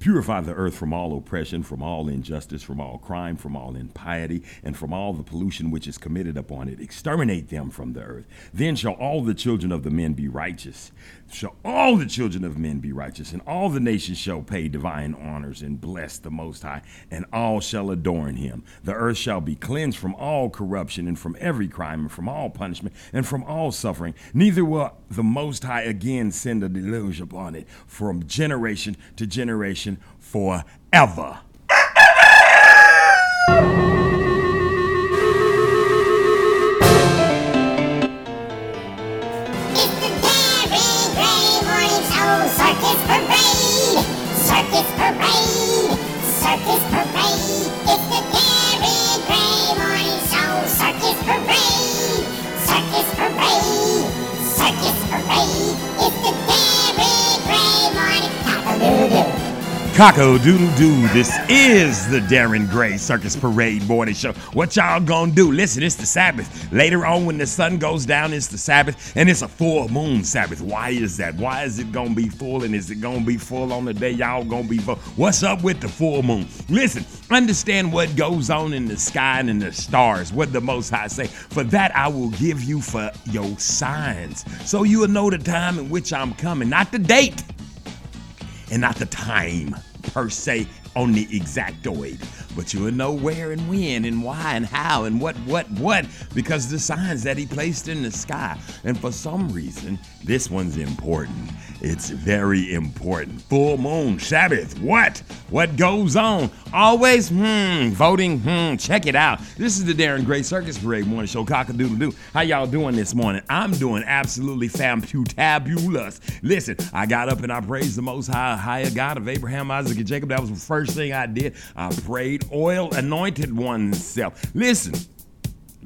Purify the earth from all oppression, from all injustice, from all crime, from all impiety, and from all the pollution which is committed upon it. Exterminate them from the earth. Then shall all the children of the men be righteous. Shall all the children of men be righteous, and all the nations shall pay divine honors and bless the Most High, and all shall adorn him. The earth shall be cleansed from all corruption, and from every crime, and from all punishment, and from all suffering. Neither will the Most High again send a deluge upon it from generation to generation forever. Coco Doodle Doo. This is the Darren Gray Circus Parade Morning Show. What y'all gonna do? Listen, it's the Sabbath. Later on, when the sun goes down, it's the Sabbath, and it's a full moon Sabbath. Why is that? Why is it gonna be full, and is it gonna be full on the day y'all gonna be full? What's up with the full moon? Listen, understand what goes on in the sky and in the stars. What the Most High say. For that, I will give you for your signs, so you will know the time in which I'm coming, not the date and not the time per se on the exactoid, but you will know where and when and why and how and what, what, what, because the signs that he placed in the sky. And for some reason, this one's important. It's very important. Full moon, Sabbath, what? What goes on? Always, hmm, voting, hmm, check it out. This is the Darren Gray Circus Parade Morning Show, cock-a-doodle doo. How y'all doing this morning? I'm doing absolutely fantabulous. Listen, I got up and I praised the most high, higher God of Abraham, Isaac, and Jacob. That was the first thing I did. I prayed, oil anointed oneself. Listen.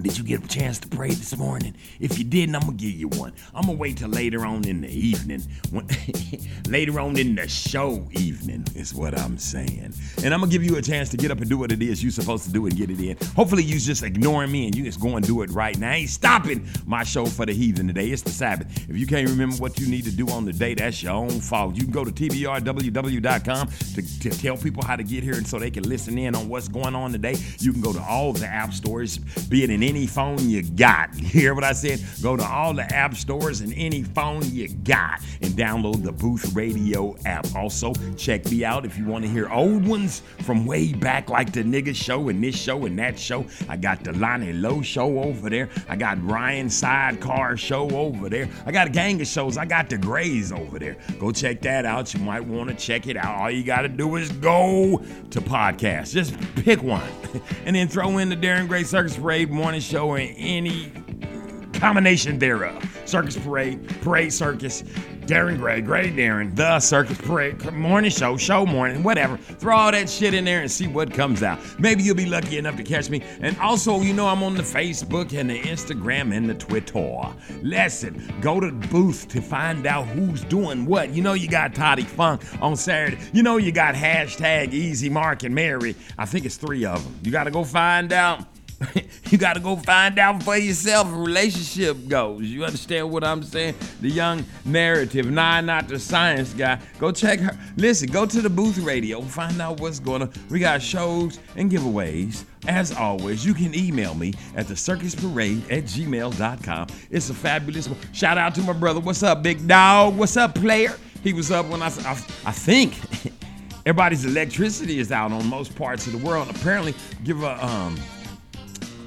Did you get a chance to pray this morning? If you didn't, I'm gonna give you one. I'm gonna wait till later on in the evening. When, later on in the show evening is what I'm saying. And I'm gonna give you a chance to get up and do what it is you're supposed to do and get it in. Hopefully you just ignoring me and you just go and do it right now. I ain't stopping my show for the heathen today. It's the Sabbath. If you can't remember what you need to do on the day, that's your own fault. You can go to tbrww.com to, to tell people how to get here and so they can listen in on what's going on today. You can go to all the app stores, be it in any phone you got. You hear what I said? Go to all the app stores and any phone you got and download the Booth Radio app. Also, check me out if you want to hear old ones from way back, like the nigga show and this show and that show. I got the Lonnie Lowe show over there. I got Ryan Sidecar show over there. I got a gang of shows. I got the Grays over there. Go check that out. You might want to check it out. All you got to do is go to podcast. Just pick one and then throw in the Darren Gray Circus Parade morning show or any combination thereof. Circus Parade, Parade Circus, Darren Gray, Gray Darren, the Circus Parade, morning show, show morning, whatever. Throw all that shit in there and see what comes out. Maybe you'll be lucky enough to catch me. And also, you know, I'm on the Facebook and the Instagram and the Twitter. Listen, go to the booth to find out who's doing what. You know, you got Toddy Funk on Saturday. You know, you got hashtag Easy Mark and Mary. I think it's three of them. You got to go find out. you got to go find out for yourself relationship goes. You understand what I'm saying? The young narrative. Nah, not the science guy. Go check her. Listen, go to the booth radio. Find out what's going on. We got shows and giveaways. As always, you can email me at the circus parade at gmail.com. It's a fabulous one. Shout out to my brother. What's up, big dog? What's up, player? He was up when I, I, I think everybody's electricity is out on most parts of the world. Apparently, give a um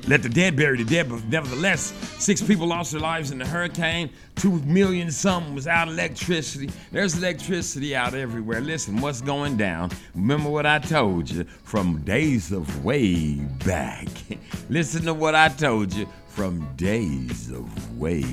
let the dead bury the dead, but nevertheless, six people lost their lives in the hurricane. Two million something was out of electricity. There's electricity out everywhere. Listen, what's going down? Remember what I told you from days of way back. Listen to what I told you from days of way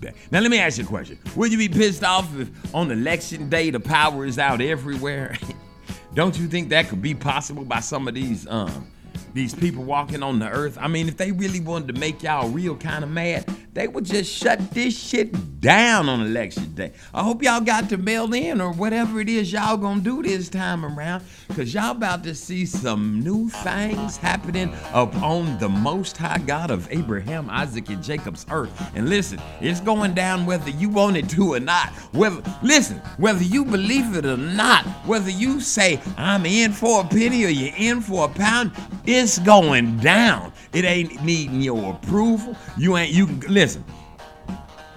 back. Now, let me ask you a question. Would you be pissed off if on election day the power is out everywhere? Don't you think that could be possible by some of these um these people walking on the earth. I mean, if they really wanted to make y'all real kind of mad, they would just shut this shit down on election day. I hope y'all got to mail in or whatever it is y'all gonna do this time around, cause y'all about to see some new things happening up on the Most High God of Abraham, Isaac, and Jacob's earth. And listen, it's going down whether you want it to or not. Whether listen, whether you believe it or not, whether you say I'm in for a penny or you're in for a pound, it's going down. It ain't needing your approval. You ain't you can listen.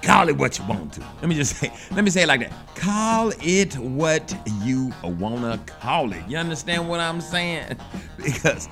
Call it what you want to. Let me just say, let me say it like that. Call it what you wanna call it. You understand what I'm saying? Because,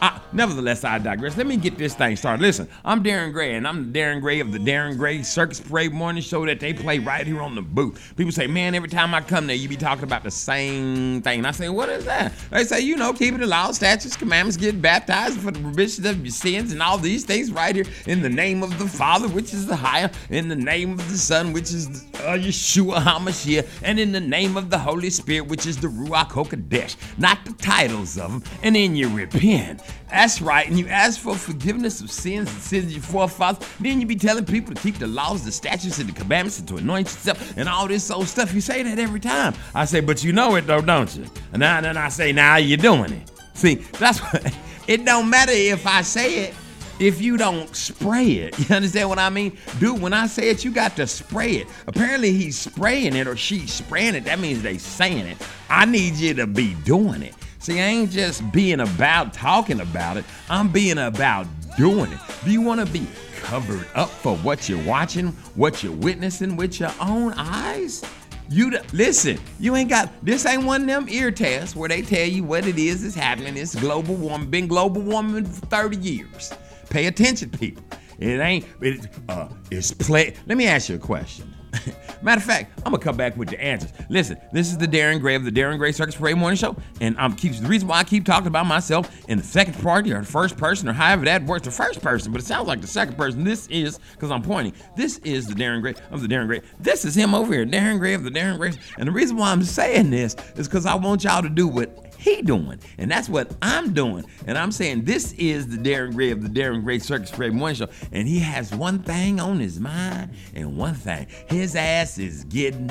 I, nevertheless, I digress. Let me get this thing started. Listen, I'm Darren Gray, and I'm the Darren Gray of the Darren Gray Circus Parade Morning Show that they play right here on the booth. People say, man, every time I come there, you be talking about the same thing. And I say, what is that? They say, you know, keeping the law, statutes, commandments, getting baptized for the remission of your sins, and all these things right here in the name of the Father, which is the higher, in the name of the Son, which is uh, Yeshua HaMashiach, and in the name of the Holy Spirit, which is the Ruach HaKodesh. Not the titles of them. And then you repent. That's right. And you ask for forgiveness of sins and sins of your forefathers. Then you be telling people to keep the laws, the statutes, and the commandments and to anoint yourself and all this old stuff. You say that every time. I say, but you know it though, don't you? And then I say, now you're doing it. See, that's what it don't matter if I say it if you don't spray it. You understand what I mean? Dude, when I say it, you got to spray it. Apparently he's spraying it or she's spraying it. That means they saying it. I need you to be doing it. See, I ain't just being about talking about it. I'm being about doing it. Do you want to be covered up for what you're watching, what you're witnessing with your own eyes? You listen, you ain't got this ain't one of them ear tests where they tell you what it is that's happening. It's global warming, been global warming for 30 years. Pay attention, people. It ain't it, uh, it's play. Let me ask you a question. Matter of fact, I'm gonna come back with the answers. Listen, this is the Darren Gray of the Darren Gray Circus Parade Morning Show, and I'm keep the reason why I keep talking about myself in the second party or the first person or however that works, the first person, but it sounds like the second person. This is because I'm pointing. This is the Darren Gray of the Darren Gray. This is him over here, Darren Gray of the Darren Gray. And the reason why I'm saying this is because I want y'all to do what he doing. And that's what I'm doing. And I'm saying this is the Darren Gray of the Darren Gray Circus Parade Morning Show. And he has one thing on his mind and one thing. His ass is getting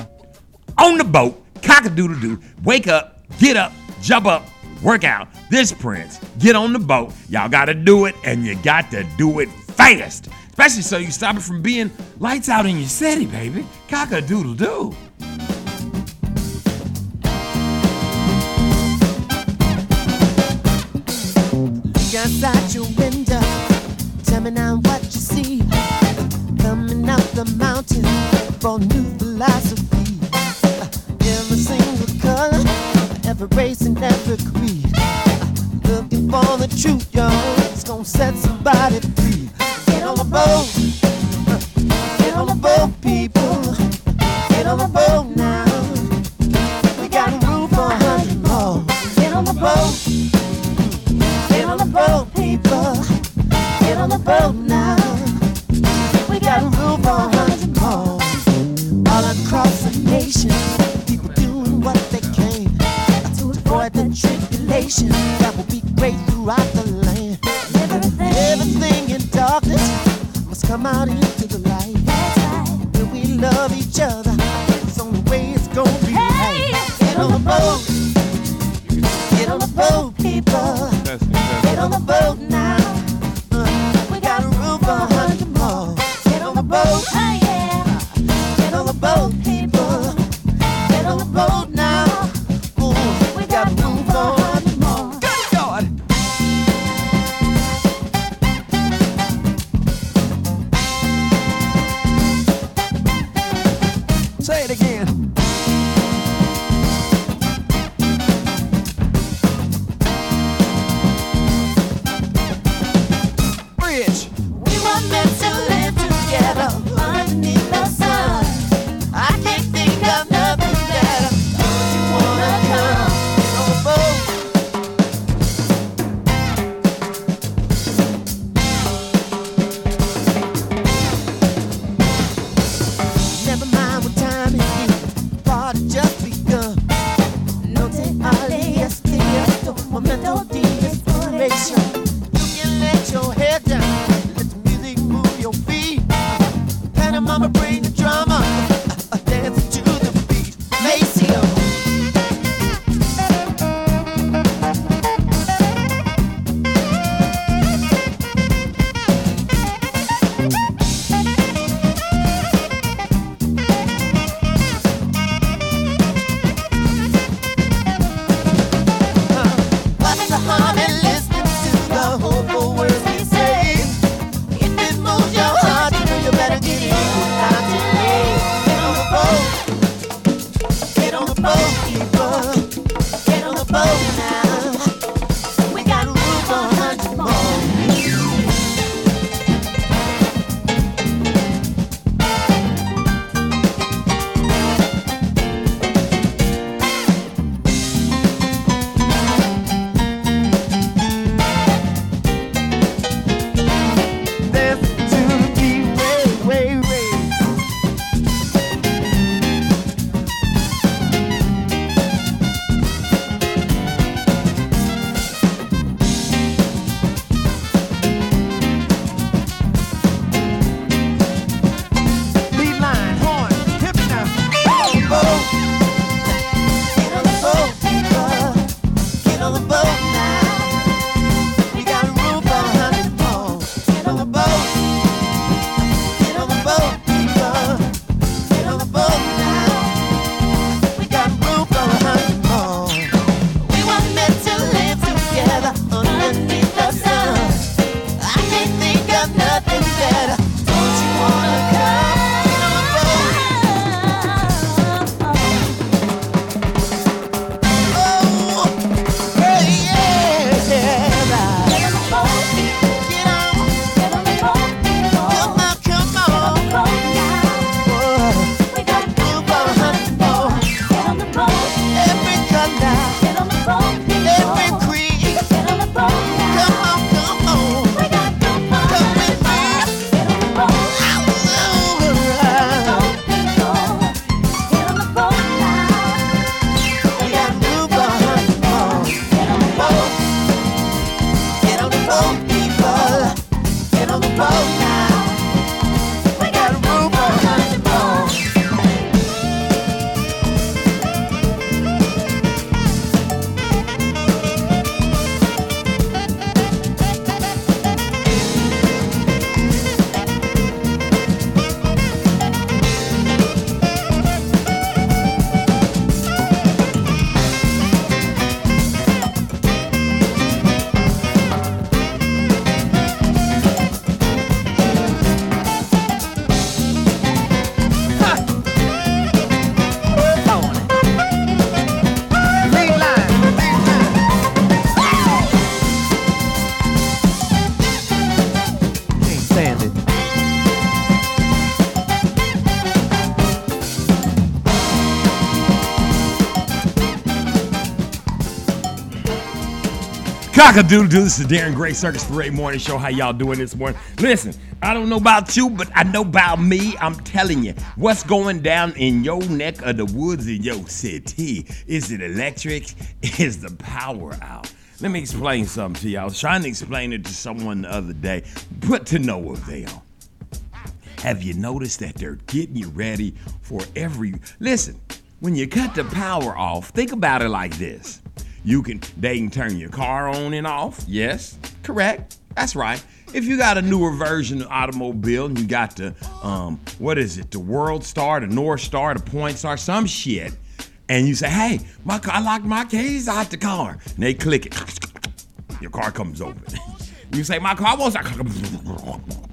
on the boat, cock a doodle doo, wake up, get up, jump up, work out. This prince, get on the boat. Y'all gotta do it, and you got to do it fast. Especially so you stop it from being lights out in your city, baby. Cock a doodle doo. Outside your window. Tell me now what you see. Coming up the mountain for new philosophy. Uh, every single color, every race and every creed. Uh, looking for the truth, yo. It's gonna set somebody Cock-a-doodle doo. This is Darren Gray Circus Parade Morning Show. How y'all doing this morning? Listen, I don't know about you, but I know about me. I'm telling you, what's going down in your neck of the woods in your city? Is it electric? Is the power out? Let me explain something to you. I was trying to explain it to someone the other day, but to no avail. Have you noticed that they're getting you ready for every. Listen, when you cut the power off, think about it like this. You can they can turn your car on and off. Yes, correct. That's right. If you got a newer version of automobile and you got the um what is it, the World Star, the North Star, the Point Star, some shit, and you say, hey, my car, I locked my keys out the car. And they click it. Your car comes open. You say, my car was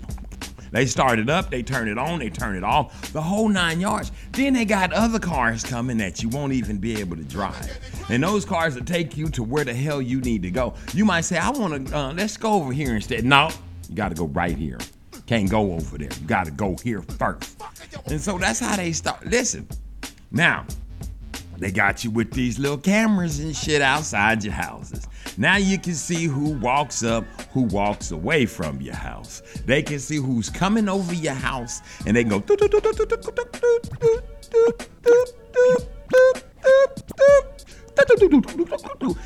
they start it up, they turn it on, they turn it off, the whole nine yards. Then they got other cars coming that you won't even be able to drive. And those cars will take you to where the hell you need to go. You might say, I want to, uh, let's go over here instead. No, you got to go right here. Can't go over there. You got to go here first. And so that's how they start. Listen, now, they got you with these little cameras and shit outside your houses. Now you can see who walks up, who walks away from your house. They can see who's coming over your house, and they go.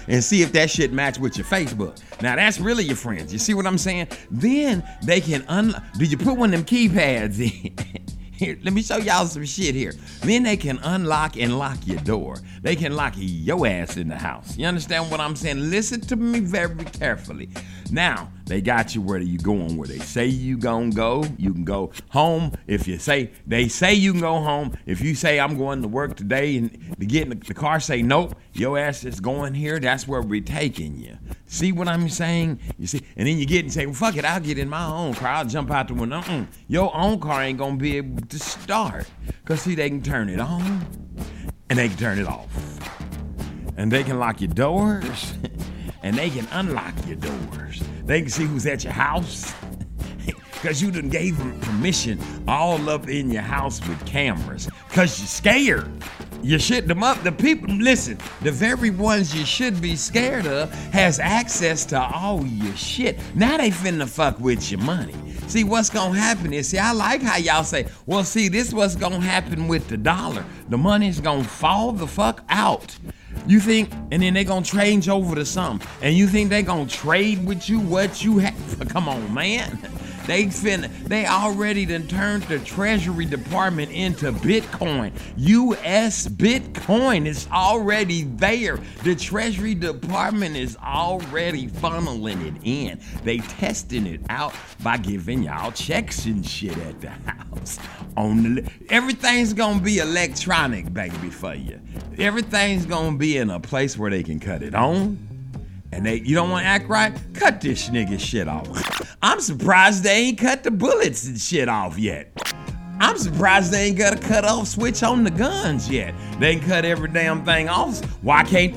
And see if that shit match with your Facebook. Now that's really your friends. You see what I'm saying? Then they can unlock. Did you put one of them keypads in? Here, let me show y'all some shit here. Then they can unlock and lock your door. They can lock your ass in the house. You understand what I'm saying? Listen to me very carefully. Now, they got you where you going, where they say you gonna go, you can go home. If you say they say you can go home, if you say I'm going to work today and to get in the, car say nope, your ass is going here, that's where we're taking you. See what I'm saying? You see, and then you get and say, well, fuck it, I'll get in my own car. I'll jump out the window. Your own car ain't gonna be able to start. Cause see, they can turn it on and they can turn it off. And they can lock your doors and they can unlock your doors. They can see who's at your house. Cause you done gave them permission all up in your house with cameras. Cause you're scared. You shit them up. The people, listen, the very ones you should be scared of has access to all your shit. Now they finna fuck with your money. See, what's gonna happen is, see, I like how y'all say, well, see, this what's gonna happen with the dollar. The money's gonna fall the fuck out. You think, and then they gonna change over to something, and you think they gonna trade with you what you have? Come on, man. They finna, they already done turned the Treasury Department into Bitcoin. US Bitcoin is already there. The Treasury Department is already funneling it in. They testing it out by giving y'all checks and shit at the house. On the everything's gonna be electronic, baby, for you. Everything's gonna be in a place where they can cut it on and they you don't want to act right, cut this nigga shit off. I'm surprised they ain't cut the bullets and shit off yet. I'm surprised they ain't got a cut off switch on the guns yet. They can cut every damn thing off. Why can't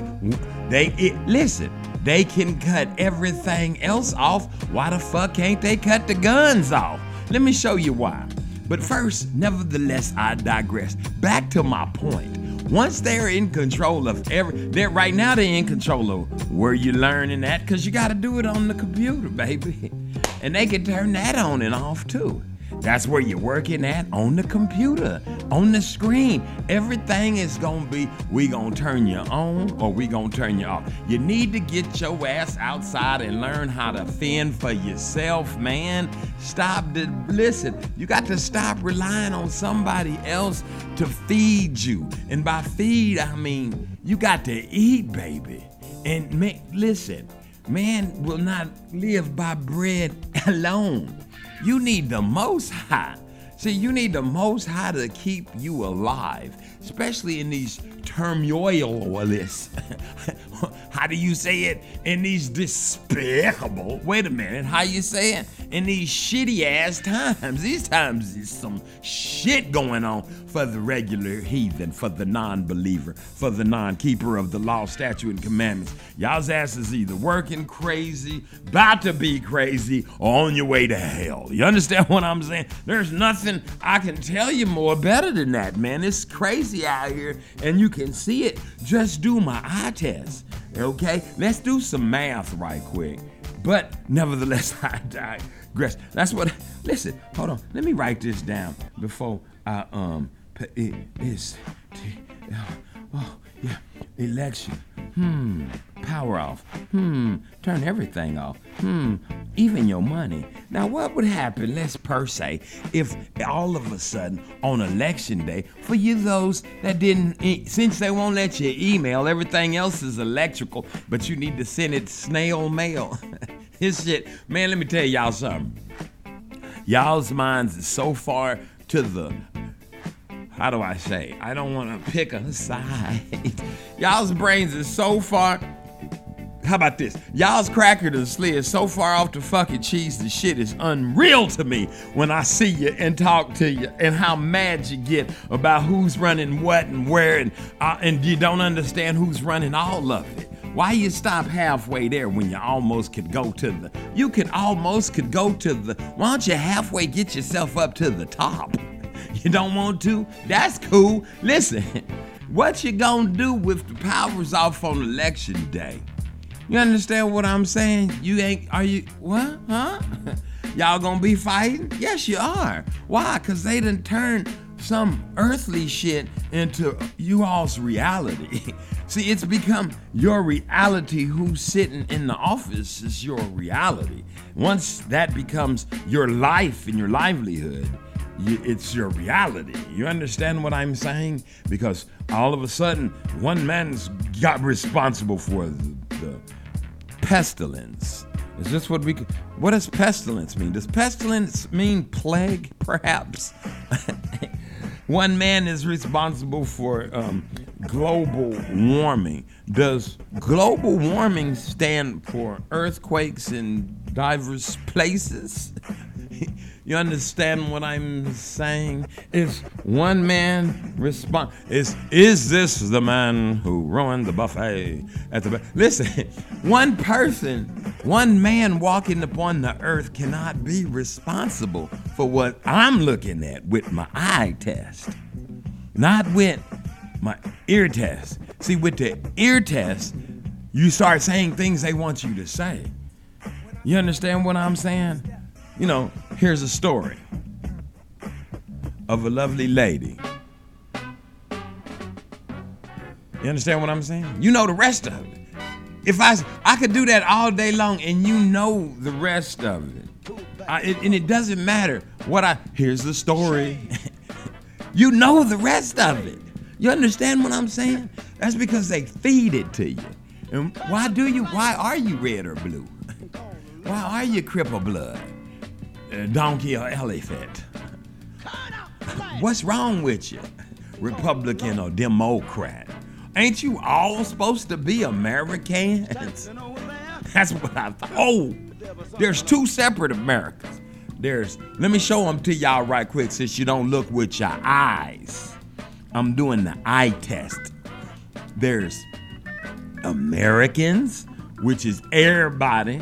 they it, listen? They can cut everything else off. Why the fuck can't they cut the guns off? Let me show you why. But first, nevertheless, I digress. Back to my point. Once they're in control of every, they're right now they're in control of where you learning that because you got to do it on the computer, baby, and they can turn that on and off too. That's where you're working at on the computer, on the screen. Everything is gonna be, we gonna turn you on or we gonna turn you off. You need to get your ass outside and learn how to fend for yourself, man. Stop the, listen, you got to stop relying on somebody else to feed you. And by feed, I mean, you got to eat, baby. And listen, man will not live by bread alone. You need the most high. See, you need the most high to keep you alive, especially in these turmoilous. how do you say it? In these despicable. Wait a minute, how you say it? In these shitty ass times. These times is some shit going on for the regular heathen, for the non-believer, for the non-keeper of the law, statute, and commandments. Y'all's ass is either working crazy, about to be crazy, or on your way to hell. You understand what I'm saying? There's nothing I can tell you more better than that, man. It's crazy out here, and you can see it. Just do my eye test. Okay, let's do some math right quick. But nevertheless, I digress. That's what. Listen, hold on. Let me write this down before I um. It is. Oh yeah, election. Hmm. Power off. Hmm. Turn everything off. Hmm. Even your money. Now, what would happen, let's per se, if all of a sudden on election day, for you those that didn't, since they won't let you email, everything else is electrical, but you need to send it snail mail. this shit, man, let me tell y'all something. Y'all's minds is so far to the how do I say? I don't want to pick a side. Y'all's brains is so far how about this? Y'all's cracker to the slid is so far off the fucking cheese, the shit is unreal to me when I see you and talk to you and how mad you get about who's running what and where and uh, and you don't understand who's running all of it. Why you stop halfway there when you almost could go to the you could almost could go to the why don't you halfway get yourself up to the top? You don't want to? That's cool. Listen, what you gonna do with the powers off on election day? You understand what I'm saying? You ain't, are you, what? Huh? Y'all gonna be fighting? Yes, you are. Why? Because they didn't turn some earthly shit into you all's reality. See, it's become your reality who's sitting in the office is your reality. Once that becomes your life and your livelihood, it's your reality. You understand what I'm saying? Because all of a sudden, one man's got responsible for the, the pestilence. Is this what we? What does pestilence mean? Does pestilence mean plague, perhaps? One man is responsible for um, global warming. Does global warming stand for earthquakes in diverse places? You understand what I'm saying? Is one man respond? Is is this the man who ruined the buffet at the? Listen, one person, one man walking upon the earth cannot be responsible for what I'm looking at with my eye test, not with my ear test. See, with the ear test, you start saying things they want you to say. You understand what I'm saying? You know, here's a story of a lovely lady. You understand what I'm saying? You know the rest of it. If I I could do that all day long and you know the rest of it. I, it and it doesn't matter what I here's the story. you know the rest of it. You understand what I'm saying? That's because they feed it to you. And why do you why are you red or blue? Why are you cripple blood? Uh, donkey or elephant. What's wrong with you, Republican or Democrat? Ain't you all supposed to be Americans? That's what I thought. Oh, there's two separate Americas. There's, let me show them to y'all right quick since you don't look with your eyes. I'm doing the eye test. There's Americans, which is everybody,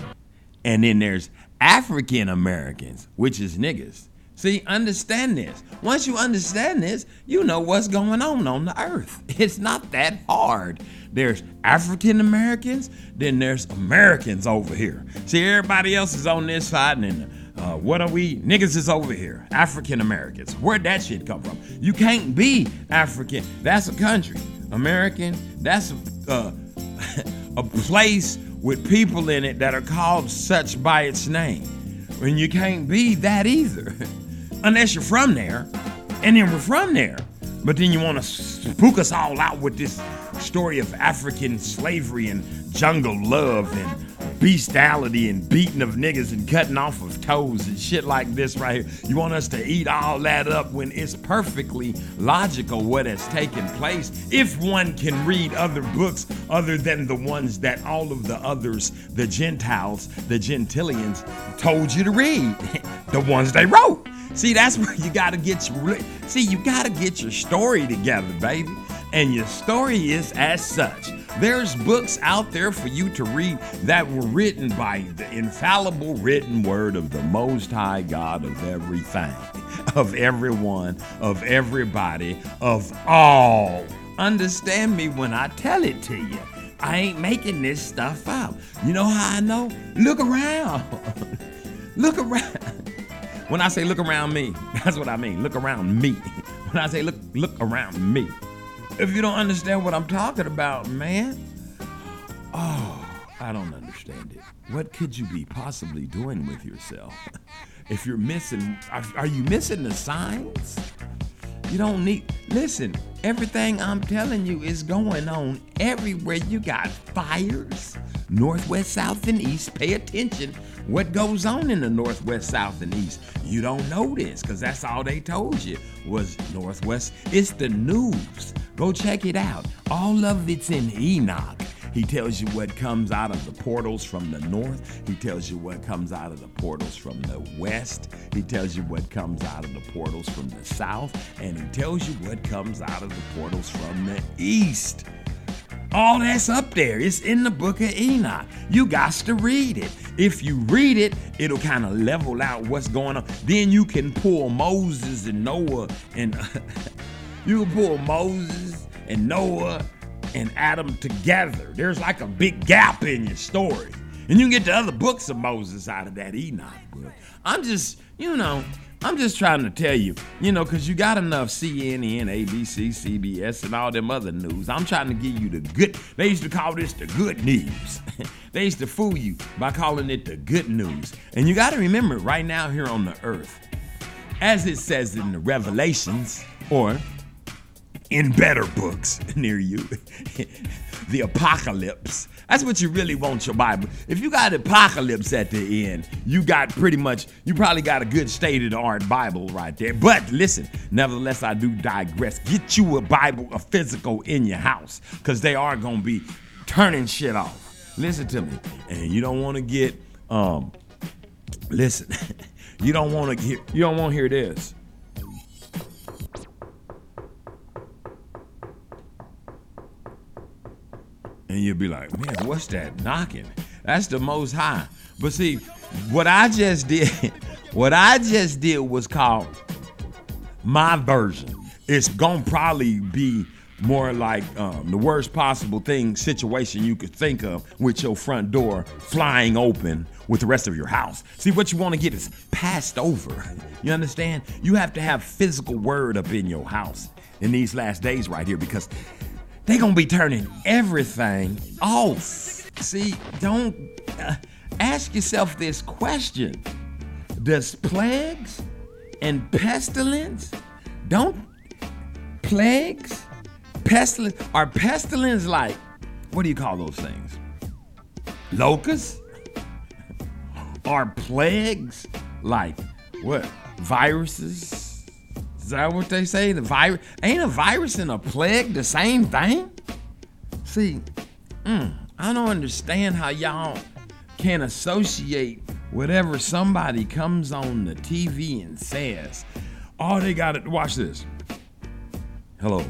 and then there's African Americans, which is niggas. See, understand this. Once you understand this, you know what's going on on the earth. It's not that hard. There's African Americans, then there's Americans over here. See, everybody else is on this side, and then uh, what are we? Niggas is over here. African Americans. Where'd that shit come from? You can't be African. That's a country. American, that's a, uh, a place with people in it that are called such by its name. And you can't be that either, unless you're from there. And then we're from there. But then you want to spook us all out with this story of African slavery and jungle love and bestiality and beating of niggas and cutting off of toes and shit like this right here. You want us to eat all that up when it's perfectly logical what has taken place if one can read other books other than the ones that all of the others, the Gentiles, the Gentilians, told you to read. the ones they wrote. See, that's where you gotta get your see, you gotta get your story together, baby. And your story is as such. There's books out there for you to read that were written by the infallible written word of the Most High God of everything, of everyone, of everybody, of all. Understand me when I tell it to you. I ain't making this stuff up. You know how I know? Look around. look around. When I say look around me, that's what I mean. Look around me. When I say look look around me. If you don't understand what I'm talking about, man, oh, I don't understand it. What could you be possibly doing with yourself? If you're missing, are, are you missing the signs? You don't need, listen, everything I'm telling you is going on everywhere. You got fires, northwest, south, and east. Pay attention what goes on in the northwest, south, and east. You don't know this because that's all they told you was northwest. It's the news. Go check it out. All of it's in Enoch. He tells you what comes out of the portals from the north. He tells you what comes out of the portals from the west. He tells you what comes out of the portals from the south. And he tells you what comes out of the portals from the east. All that's up there. It's in the book of Enoch. You got to read it. If you read it, it'll kind of level out what's going on. Then you can pull Moses and Noah and you can pull Moses and Noah and Adam together. There's like a big gap in your story. And you can get the other books of Moses out of that Enoch book. I'm just, you know, I'm just trying to tell you, you know, because you got enough CNN, ABC, CBS, and all them other news. I'm trying to give you the good. They used to call this the good news. they used to fool you by calling it the good news. And you got to remember, right now here on the earth, as it says in the Revelations, or in better books near you. the apocalypse. That's what you really want your Bible. If you got apocalypse at the end, you got pretty much, you probably got a good state of the art Bible right there. But listen, nevertheless, I do digress. Get you a Bible, a physical in your house, because they are going to be turning shit off. Listen to me. And you don't want to get, um, listen, you don't want to hear, you don't want to hear this. And you'll be like, man, what's that knocking? That's the most high. But see, what I just did, what I just did was called my version. It's gonna probably be more like um, the worst possible thing situation you could think of with your front door flying open with the rest of your house. See, what you want to get is passed over. You understand? You have to have physical word up in your house in these last days right here because they gonna be turning everything off. See, don't uh, ask yourself this question: Does plagues and pestilence don't plagues, pestilence are pestilence like what do you call those things? Locusts? Are plagues like what? Viruses? Is that what they say? The virus ain't a virus and a plague the same thing? See, mm, I don't understand how y'all can associate whatever somebody comes on the TV and says. All they got to watch this. Hello,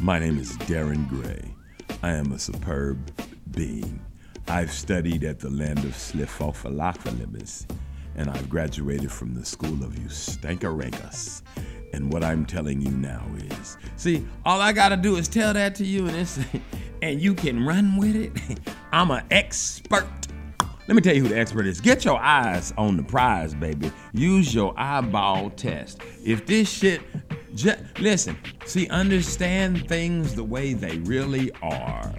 my name is Darren Gray. I am a superb being. I've studied at the land of Slifophilophilis and I've graduated from the school of Eustankarangus. And what I'm telling you now is, see, all I gotta do is tell that to you, and it's, and you can run with it. I'm an expert. Let me tell you who the expert is. Get your eyes on the prize, baby. Use your eyeball test. If this shit, just, listen, see, understand things the way they really are.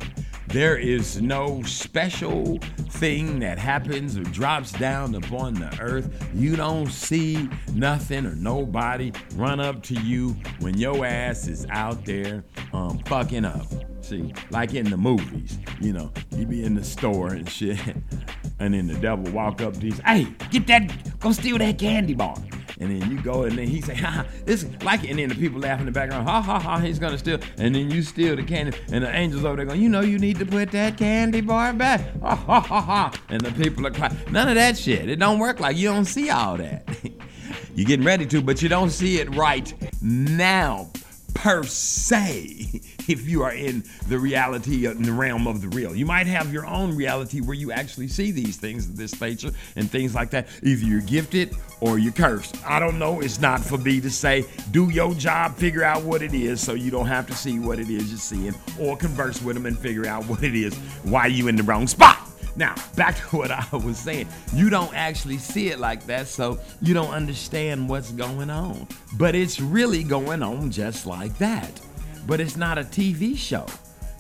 There is no special thing that happens or drops down upon the earth. You don't see nothing or nobody run up to you when your ass is out there um, fucking up. See, like in the movies, you know, you be in the store and shit, and then the devil walk up to you, hey, get that, go steal that candy bar. And then you go and then he say, ha, this like it. And then the people laugh in the background, ha ha ha, he's gonna steal. And then you steal the candy. And the angels over there going, you know you need to put that candy bar back. Ha ha ha ha. And the people are crying. None of that shit. It don't work like you don't see all that. You're getting ready to, but you don't see it right now per se. if you are in the reality uh, in the realm of the real. You might have your own reality where you actually see these things of this nature and things like that. Either you're gifted or you're cursed. I don't know. It's not for me to say. Do your job, figure out what it is so you don't have to see what it is you're seeing or converse with them and figure out what it is why you in the wrong spot. Now, back to what I was saying. You don't actually see it like that, so you don't understand what's going on. But it's really going on just like that. But it's not a TV show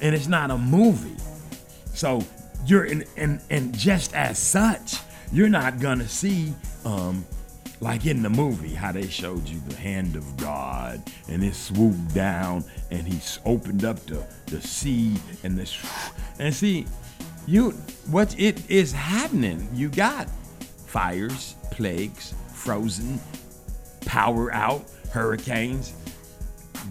and it's not a movie. So you're in and and just as such, you're not gonna see um like in the movie how they showed you the hand of God and it swooped down and he's opened up the, the sea and this and see you what it is happening you got fires plagues frozen power out hurricanes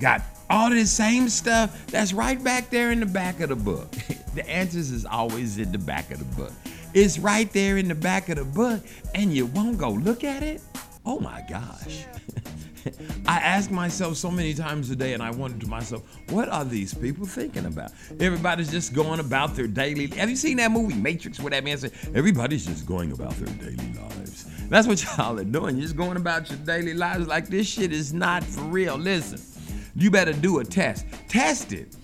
got all this same stuff that's right back there in the back of the book the answers is always in the back of the book it's right there in the back of the book and you won't go look at it oh my gosh I ask myself so many times a day, and I wonder to myself, what are these people thinking about? Everybody's just going about their daily. Have you seen that movie Matrix, where that man said, everybody's just going about their daily lives? That's what y'all are doing. You're just going about your daily lives like this shit is not for real. Listen, you better do a test. Test it.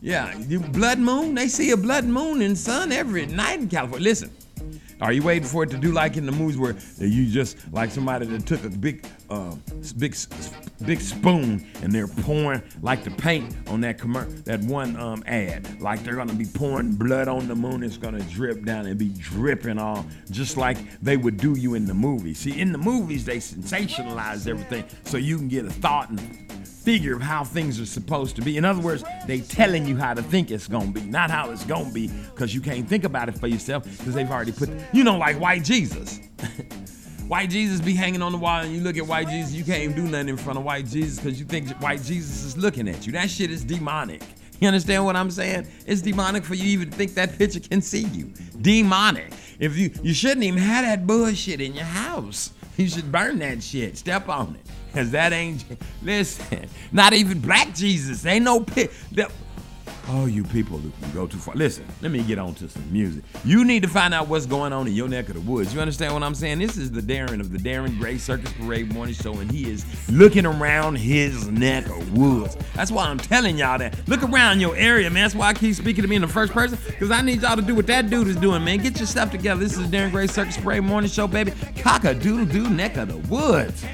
Yeah, you blood moon. They see a blood moon and sun every night in California. Listen, are you waiting for it to do like in the movies where you just like somebody that took a big, uh, big, big spoon and they're pouring like the paint on that commer- that one um, ad, like they're gonna be pouring blood on the moon. It's gonna drip down and be dripping all just like they would do you in the movie. See, in the movies they sensationalize everything so you can get a thought and figure of how things are supposed to be. In other words, they telling you how to think it's gonna be, not how it's gonna be, because you can't think about it for yourself because they've already put, you know, like white Jesus. white Jesus be hanging on the wall, and you look at white Jesus, you can't even do nothing in front of white Jesus because you think white Jesus is looking at you. That shit is demonic. You understand what I'm saying? It's demonic for you even think that picture can see you. Demonic. If you you shouldn't even have that bullshit in your house. You should burn that shit. Step on it. Cause that ain't listen, not even black Jesus. Ain't no pit. Oh, you people who go too far. Listen, let me get on to some music. You need to find out what's going on in your neck of the woods. You understand what I'm saying? This is the Darren of the Darren Gray Circus Parade Morning Show, and he is looking around his neck of woods. That's why I'm telling y'all that. Look around your area, man. That's why I keep speaking to me in the first person, because I need y'all to do what that dude is doing, man. Get your stuff together. This is the Darren Gray Circus Parade Morning Show, baby. Cock a doodle doo neck of the woods.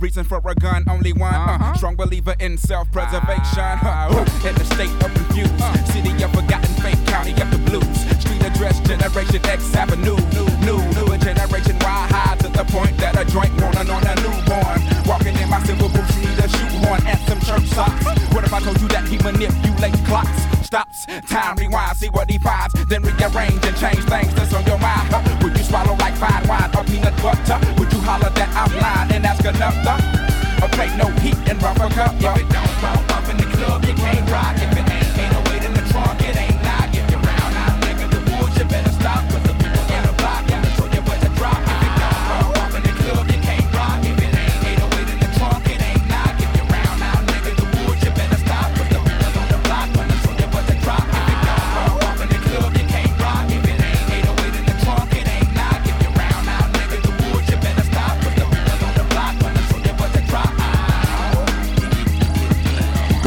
Reason for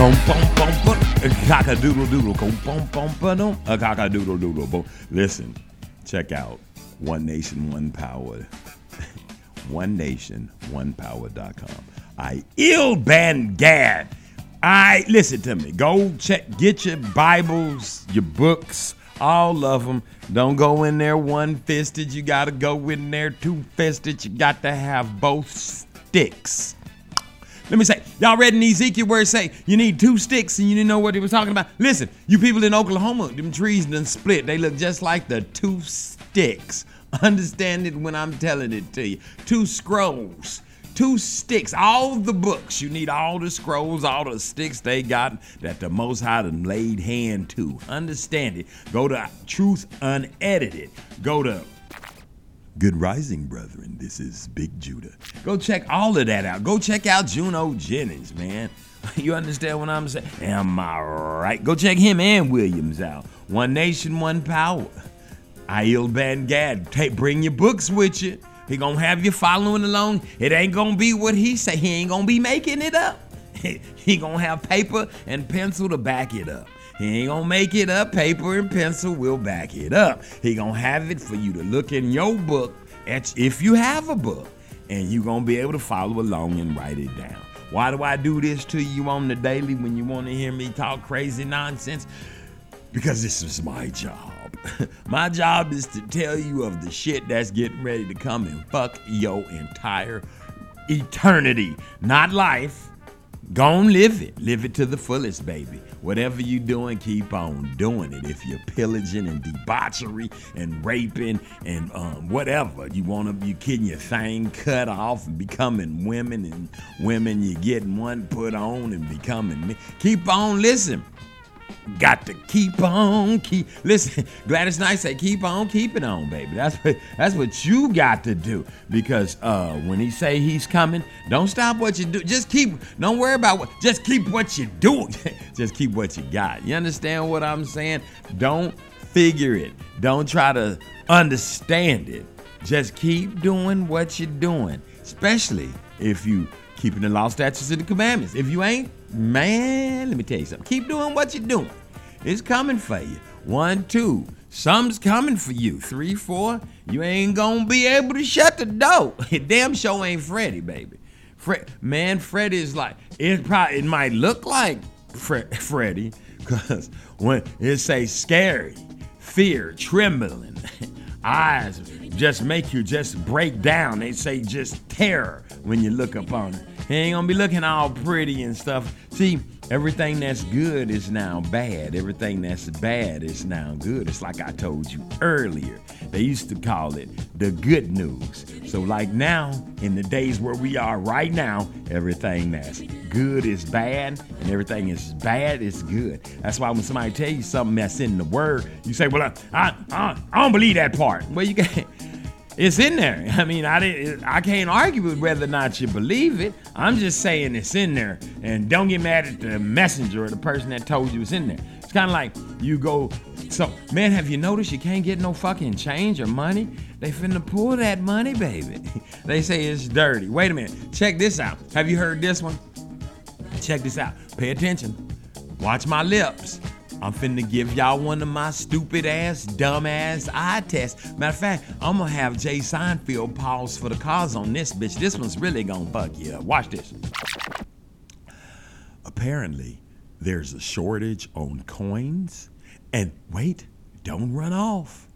Gum bum bum bum. Cock a doodle. Go bum bum bum. A cock a doodle. Listen, check out One Nation One Power. One Nation One Power.com. I ill ban gad. I listen to me. Go check. Get your Bibles, your books, all of them. Don't go in there one fisted. You gotta go in there two fisted. You got to have both sticks. Let me say, y'all read in Ezekiel where it say you need two sticks and you didn't know what he was talking about. Listen, you people in Oklahoma, them trees done split. They look just like the two sticks. Understand it when I'm telling it to you. Two scrolls, two sticks, all the books. You need all the scrolls, all the sticks they got that the Most High done laid hand to. Understand it. Go to Truth Unedited. Go to Good rising, brethren. This is Big Judah. Go check all of that out. Go check out Juno Jennings, man. You understand what I'm saying? Am I right? Go check him and Williams out. One Nation, One Power. Aiel Van Gad. Take, bring your books with you. He gonna have you following along. It ain't gonna be what he say. He ain't gonna be making it up. he gonna have paper and pencil to back it up. He ain't gonna make it up. Paper and pencil will back it up. He gonna have it for you to look in your book, at, if you have a book, and you gonna be able to follow along and write it down. Why do I do this to you on the daily when you want to hear me talk crazy nonsense? Because this is my job. my job is to tell you of the shit that's getting ready to come and fuck your entire eternity, not life. Gon' live it. Live it to the fullest, baby. Whatever you doing, keep on doing it. If you're pillaging and debauchery and raping and um, whatever, you want to be getting your thing cut off and becoming women and women, you're getting one put on and becoming men. Keep on listening. Got to keep on keep listen. Gladys Knight said, "Keep on keeping on, baby." That's what that's what you got to do because uh, when he say he's coming, don't stop what you do. Just keep. Don't worry about what. Just keep what you doing. just keep what you got. You understand what I'm saying? Don't figure it. Don't try to understand it. Just keep doing what you're doing, especially if you keeping the law, statutes, and the commandments. If you ain't, man, let me tell you something. Keep doing what you're doing. It's coming for you. One, two. Some's coming for you. Three, four. You ain't gonna be able to shut the door. Damn show ain't Freddy, baby. Fred, man, Freddy is like it. Probably it might look like Fre- Freddy, cause when it say scary, fear, trembling, eyes just make you just break down. They say just terror when you look upon it. Ain't gonna be looking all pretty and stuff. See, everything that's good is now bad. Everything that's bad is now good. It's like I told you earlier. They used to call it the good news. So, like now, in the days where we are right now, everything that's good is bad, and everything is bad is good. That's why when somebody tell you something that's in the word, you say, "Well, I I, I, I don't believe that part." Well, you can't. It's in there. I mean, I didn't. I can't argue with whether or not you believe it. I'm just saying it's in there, and don't get mad at the messenger or the person that told you it's in there. It's kind of like you go. So, man, have you noticed you can't get no fucking change or money? They finna pull that money, baby. they say it's dirty. Wait a minute. Check this out. Have you heard this one? Check this out. Pay attention. Watch my lips. I'm finna give y'all one of my stupid ass, dumb ass eye tests. Matter of fact, I'm gonna have DJ Seinfeld pause for the cause on this bitch. This one's really gonna fuck you up. Watch this. Apparently, there's a shortage on coins. And wait, don't run off.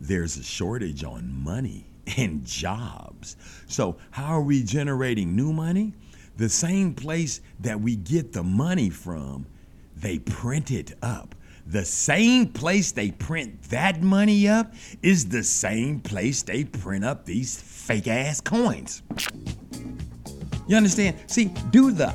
There's a shortage on money and jobs. So, how are we generating new money? The same place that we get the money from, they print it up. The same place they print that money up is the same place they print up these fake ass coins. You understand? See, do the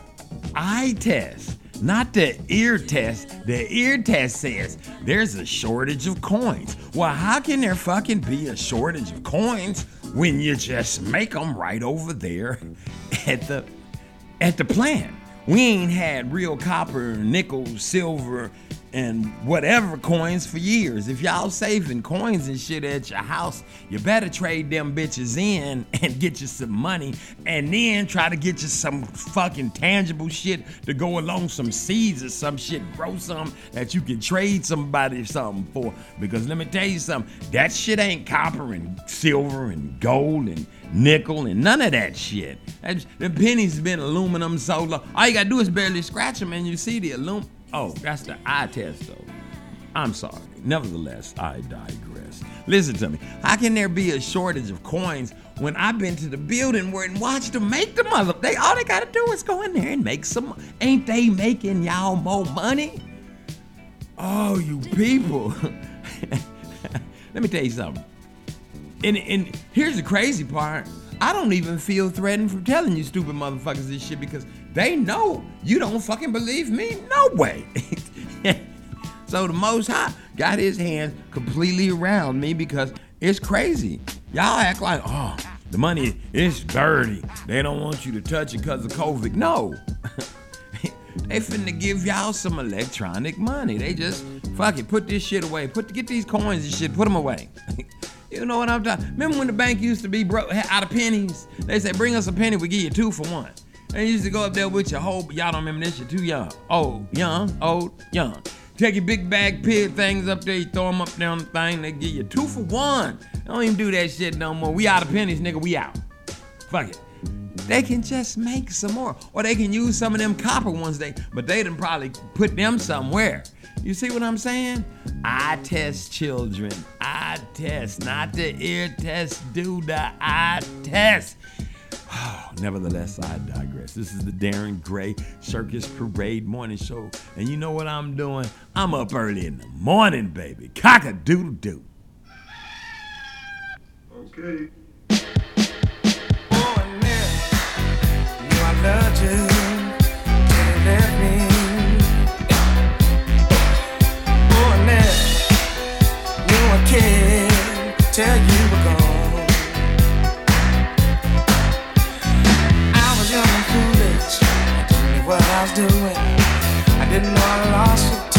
eye test, not the ear test. The ear test says there's a shortage of coins. Well, how can there fucking be a shortage of coins when you just make them right over there at the at the plant? We ain't had real copper, nickel, silver, and whatever coins for years. If y'all saving coins and shit at your house, you better trade them bitches in and get you some money and then try to get you some fucking tangible shit to go along, some seeds or some shit, grow some that you can trade somebody something for. Because let me tell you something, that shit ain't copper and silver and gold and nickel and none of that shit. The pennies been aluminum so long. All you gotta do is barely scratch them and you see the aluminum. Oh, that's the eye test though. I'm sorry. Nevertheless, I digress. Listen to me. How can there be a shortage of coins when I've been to the building where and watched them make the mother? They all they gotta do is go in there and make some. Ain't they making y'all more money? Oh, you people. Let me tell you something. And, and here's the crazy part. I don't even feel threatened from telling you stupid motherfuckers this shit because they know you don't fucking believe me. No way. so the Most High got his hands completely around me because it's crazy. Y'all act like, oh, the money is dirty. They don't want you to touch it because of COVID. No. they finna give y'all some electronic money. They just fuck it, put this shit away. Put get these coins and shit, put them away. you know what I'm talking? Remember when the bank used to be broke out of pennies? They say bring us a penny, we give you two for one. And you used to go up there with your whole oh, y'all don't remember this, you're too young. Old, young, old, young. Take your big bag pig things up there, you throw them up down the thing, they give you two for one. Don't even do that shit no more. We out of pennies, nigga, we out. Fuck it. They can just make some more. Or they can use some of them copper ones they but they done probably put them somewhere. You see what I'm saying? I test children. I test, not the ear test, do the eye test. Nevertheless, I digress. This is the Darren Gray Circus Parade Morning Show. And you know what I'm doing? I'm up early in the morning, baby. Cock a doodle doo. Okay. Till you were gone. I was young and foolish, I didn't know what I was doing. I didn't know I lost you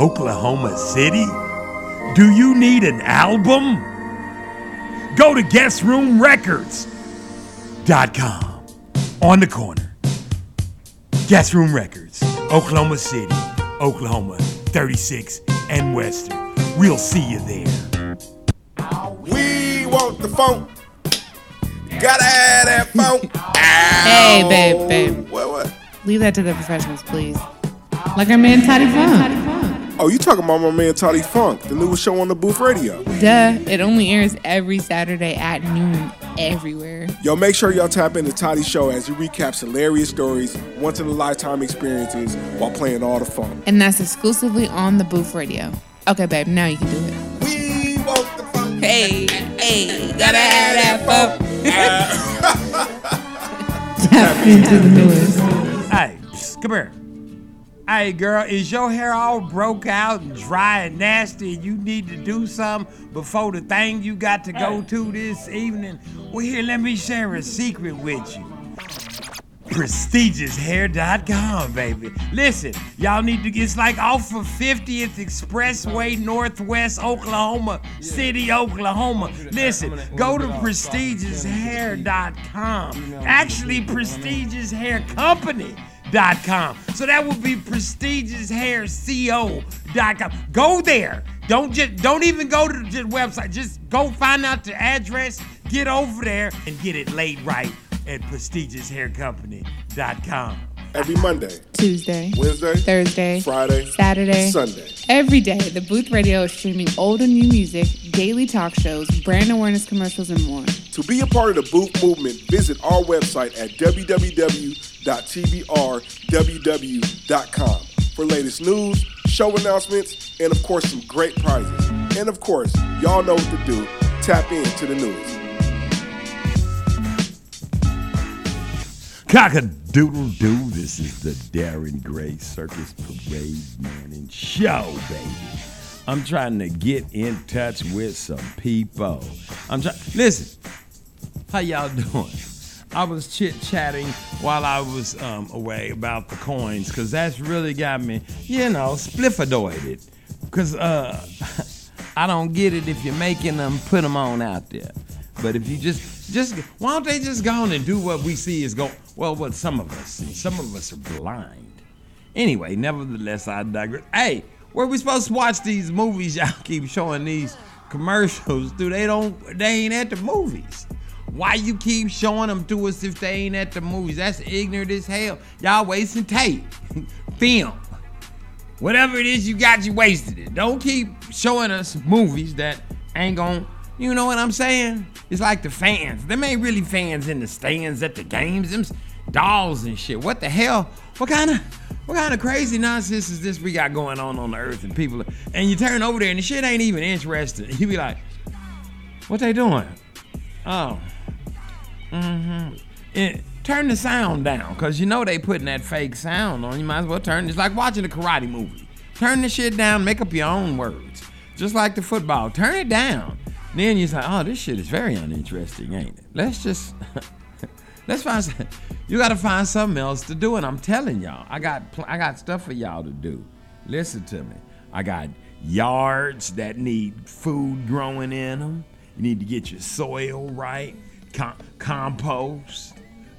Oklahoma City? Do you need an album? Go to guestroomrecords.com. On the corner. Guest Room Records, Oklahoma City, Oklahoma 36 and Western. We'll see you there. We want the funk. Gotta have that funk. Hey, babe, babe. What, what? Leave that to the professionals, please. Like our man Toddy Funk. Oh, you talking about my man Toddy Funk, the newest show on the Booth Radio. Duh. It only airs every Saturday at noon everywhere. Yo, make sure y'all tap into Toddy's show as he recaps hilarious stories, once in a lifetime experiences while playing all the funk. And that's exclusively on the Booth Radio. Okay, babe, now you can do it. We want the funk. Hey, hey, gotta have that funk. Tap into the newest. Hey, come here. Hey, girl, is your hair all broke out and dry and nasty and you need to do something before the thing you got to go to this evening? Well, here, let me share a secret with you. Prestigious.hair.com, baby. Listen, y'all need to get, it's like off of 50th Expressway, Northwest Oklahoma City, Oklahoma. Listen, go to prestigioushair.com. Actually, Prestigious Hair Company. Com. So that would be prestigioushairco.com. Go there. Don't just don't even go to the website. Just go find out the address, get over there, and get it laid right at prestigioushaircompany.com. Every Monday, Tuesday, Wednesday, Thursday, Friday, Saturday, Sunday. Every day, the Booth Radio is streaming old and new music, daily talk shows, brand awareness commercials, and more. To be a part of the Booth movement, visit our website at www.tbrww.com for latest news, show announcements, and of course, some great prizes. And of course, y'all know what to do. Tap into the news. Cock a doodle doo. This is the Darren Gray Circus Parade Morning Show, baby. I'm trying to get in touch with some people. I'm trying. Listen, how y'all doing? I was chit chatting while I was um, away about the coins because that's really got me, you know, spliffadoided. Because uh, I don't get it if you're making them, put them on out there. But if you just, just why don't they just go on and do what we see is going? Well, what some of us see, some of us are blind. Anyway, nevertheless, I digress. Hey, where we supposed to watch these movies? Y'all keep showing these commercials. dude. they don't? They ain't at the movies. Why you keep showing them to us if they ain't at the movies? That's ignorant as hell. Y'all wasting tape, film, whatever it is you got, you wasted it. Don't keep showing us movies that ain't gon' You know what I'm saying? It's like the fans. Them ain't really fans in the stands at the games. Them dolls and shit. What the hell? What kind of what kind of crazy nonsense is this we got going on on the earth? And people, and you turn over there and the shit ain't even interesting. You be like, what they doing? Oh, mm-hmm. And turn the sound down, cause you know they putting that fake sound on. You might as well turn. It's like watching a karate movie. Turn the shit down. Make up your own words. Just like the football. Turn it down. Then you're like, oh, this shit is very uninteresting, ain't it? Let's just let's find. You got to find something else to do, and I'm telling y'all, I got I got stuff for y'all to do. Listen to me. I got yards that need food growing in them. You need to get your soil right, com- compost.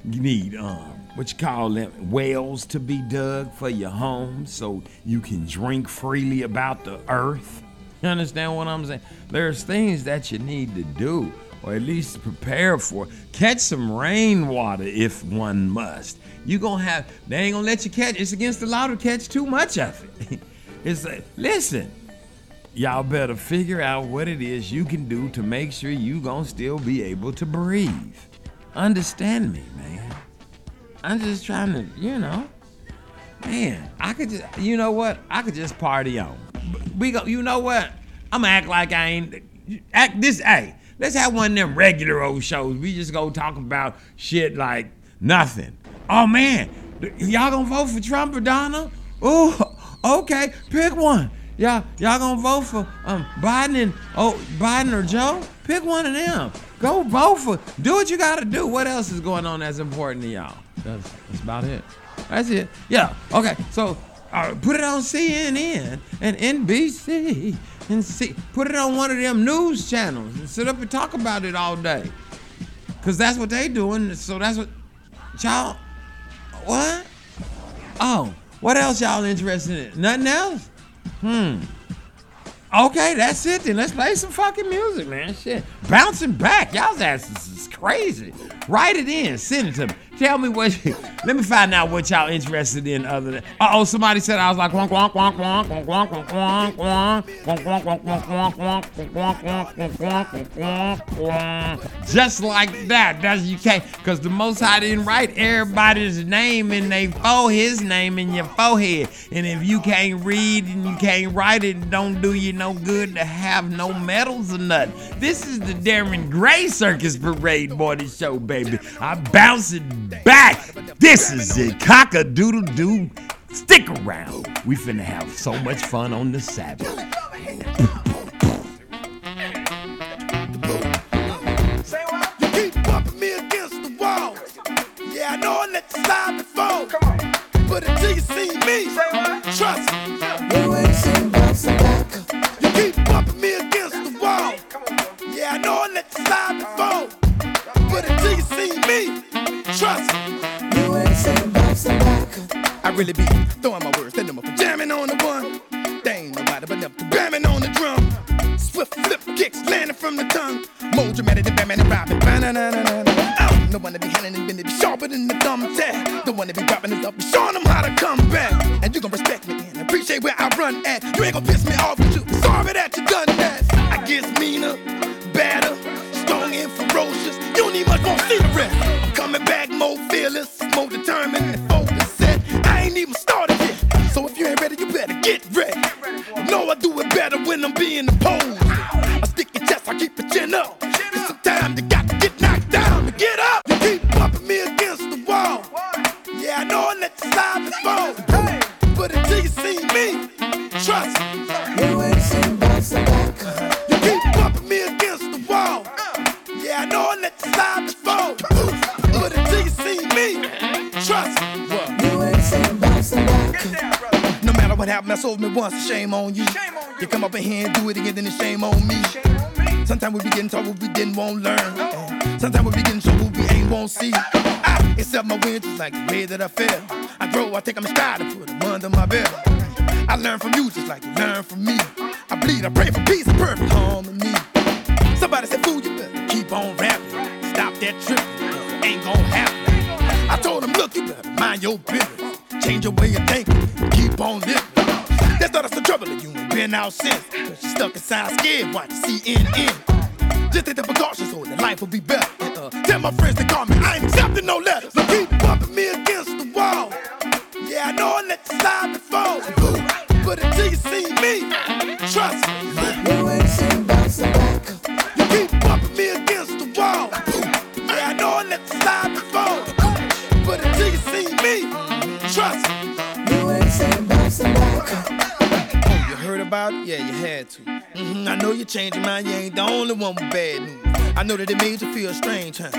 You need um, what you call them wells to be dug for your home, so you can drink freely about the earth. You understand what I'm saying? There's things that you need to do, or at least prepare for. Catch some rainwater if one must. You gonna have they ain't gonna let you catch. It's against the law to catch too much of it. it's like, listen, y'all better figure out what it is you can do to make sure you gonna still be able to breathe. Understand me, man. I'm just trying to, you know. Man, I could just, you know what? I could just party on. We go, you know what? I'm gonna act like I ain't act this. Hey, let's have one of them regular old shows. We just go talk about shit like nothing. Oh man, y'all gonna vote for Trump or Donald? Oh, okay, pick one. Y'all, y'all gonna vote for um Biden and oh Biden or Joe? Pick one of them. Go vote for. Do what you gotta do. What else is going on that's important to y'all? That's, that's about it. That's it. Yeah. Okay. So uh, put it on CNN and NBC and see. Put it on one of them news channels and sit up and talk about it all day. Cause that's what they doing. So that's what y'all. What? Oh, what else y'all interested in? Nothing else? Hmm. Okay, that's it then. Let's play some fucking music, man. Shit. Bouncing back. Y'all's asses is crazy. Write it in. Send it to me. Tell me what let me find out what y'all interested in other than uh oh somebody said I was like just like that. That's you can't cause the most high didn't write everybody's name in they fo his name in your forehead. And if you can't read and you can't write it, it don't do you no good to have no medals or nothing. This is the Darren Gray Circus Parade Morning Show, baby. I'm bouncing back. This is it. Cock a doodle doo. Stick around. We finna have so much fun on the Sabbath. You keep bumping me against the wall. Yeah, I know I let you slide before. But until you see me, trust me. You ain't seen bouncing back. You keep bumping me against the wall. Yeah, I know I let you slide before. But until you see me, trust me. You ain't seen bouncing back. I really be throwing my words, sending them up, jamming on the one. They ain't nobody but them bamming on the drum. Swift flip kicks landing from the tongue. More dramatic than Batman and Robin. Ba-na-na-na-na-na. I'm one to be handling and bending, be sharper than the thumbtack. The one to be dropping his up, be showing them how to come back. And you gon' respect me and appreciate where I run at. You ain't gon' piss me off, but you sorry that you done that. I guess meaner, badder, strong and ferocious. You don't need much more the rest. I'm coming back more fearless, more determined and focused. Set. I ain't even started yet. So if you ain't ready, you better get ready. You Know I do it better when I'm being opposed. I stick your chest, I keep your chin up. Cause sometimes you got to get knocked down to get up. You keep bumping me against the wall. Yeah, I know I let you slide before. But until you see me, trust me. You ain't seen trust me. You ain't seen bouncing back. No matter what happened, I sold me once, shame on you. You come up in here and do it again, then it's shame on me. Sometimes we be getting told what we didn't want learn. And Sometimes we be getting shown what we ain't won't see. I accept my wins just like the way that I feel. I grow, I take them stride and put them under my belt. I learn from you just like you learn from me. I bleed, I pray for peace and perfect harmony. Somebody said, fool, you better keep on rapping. Stop that it ain't gon' happen. I told him, look, you better mind your business. Change your way of thinking, keep on living. That's not us the trouble that you ain't been out since. Cause you stuck inside scared, watch CNN. Just take the precautions so that life will be better. And, uh, tell my friends to call me, I ain't accepting no letters. So keep bumping me against the wall. Yeah, I know I let you slide before. But until you see me, trust me. You ain't seen back. Me, trust. You ain't seen bouncing back. Oh, you heard about it? Yeah, you had to. hmm I know you changed your mind. You ain't the only one with bad news. I know that it made you feel strange, huh?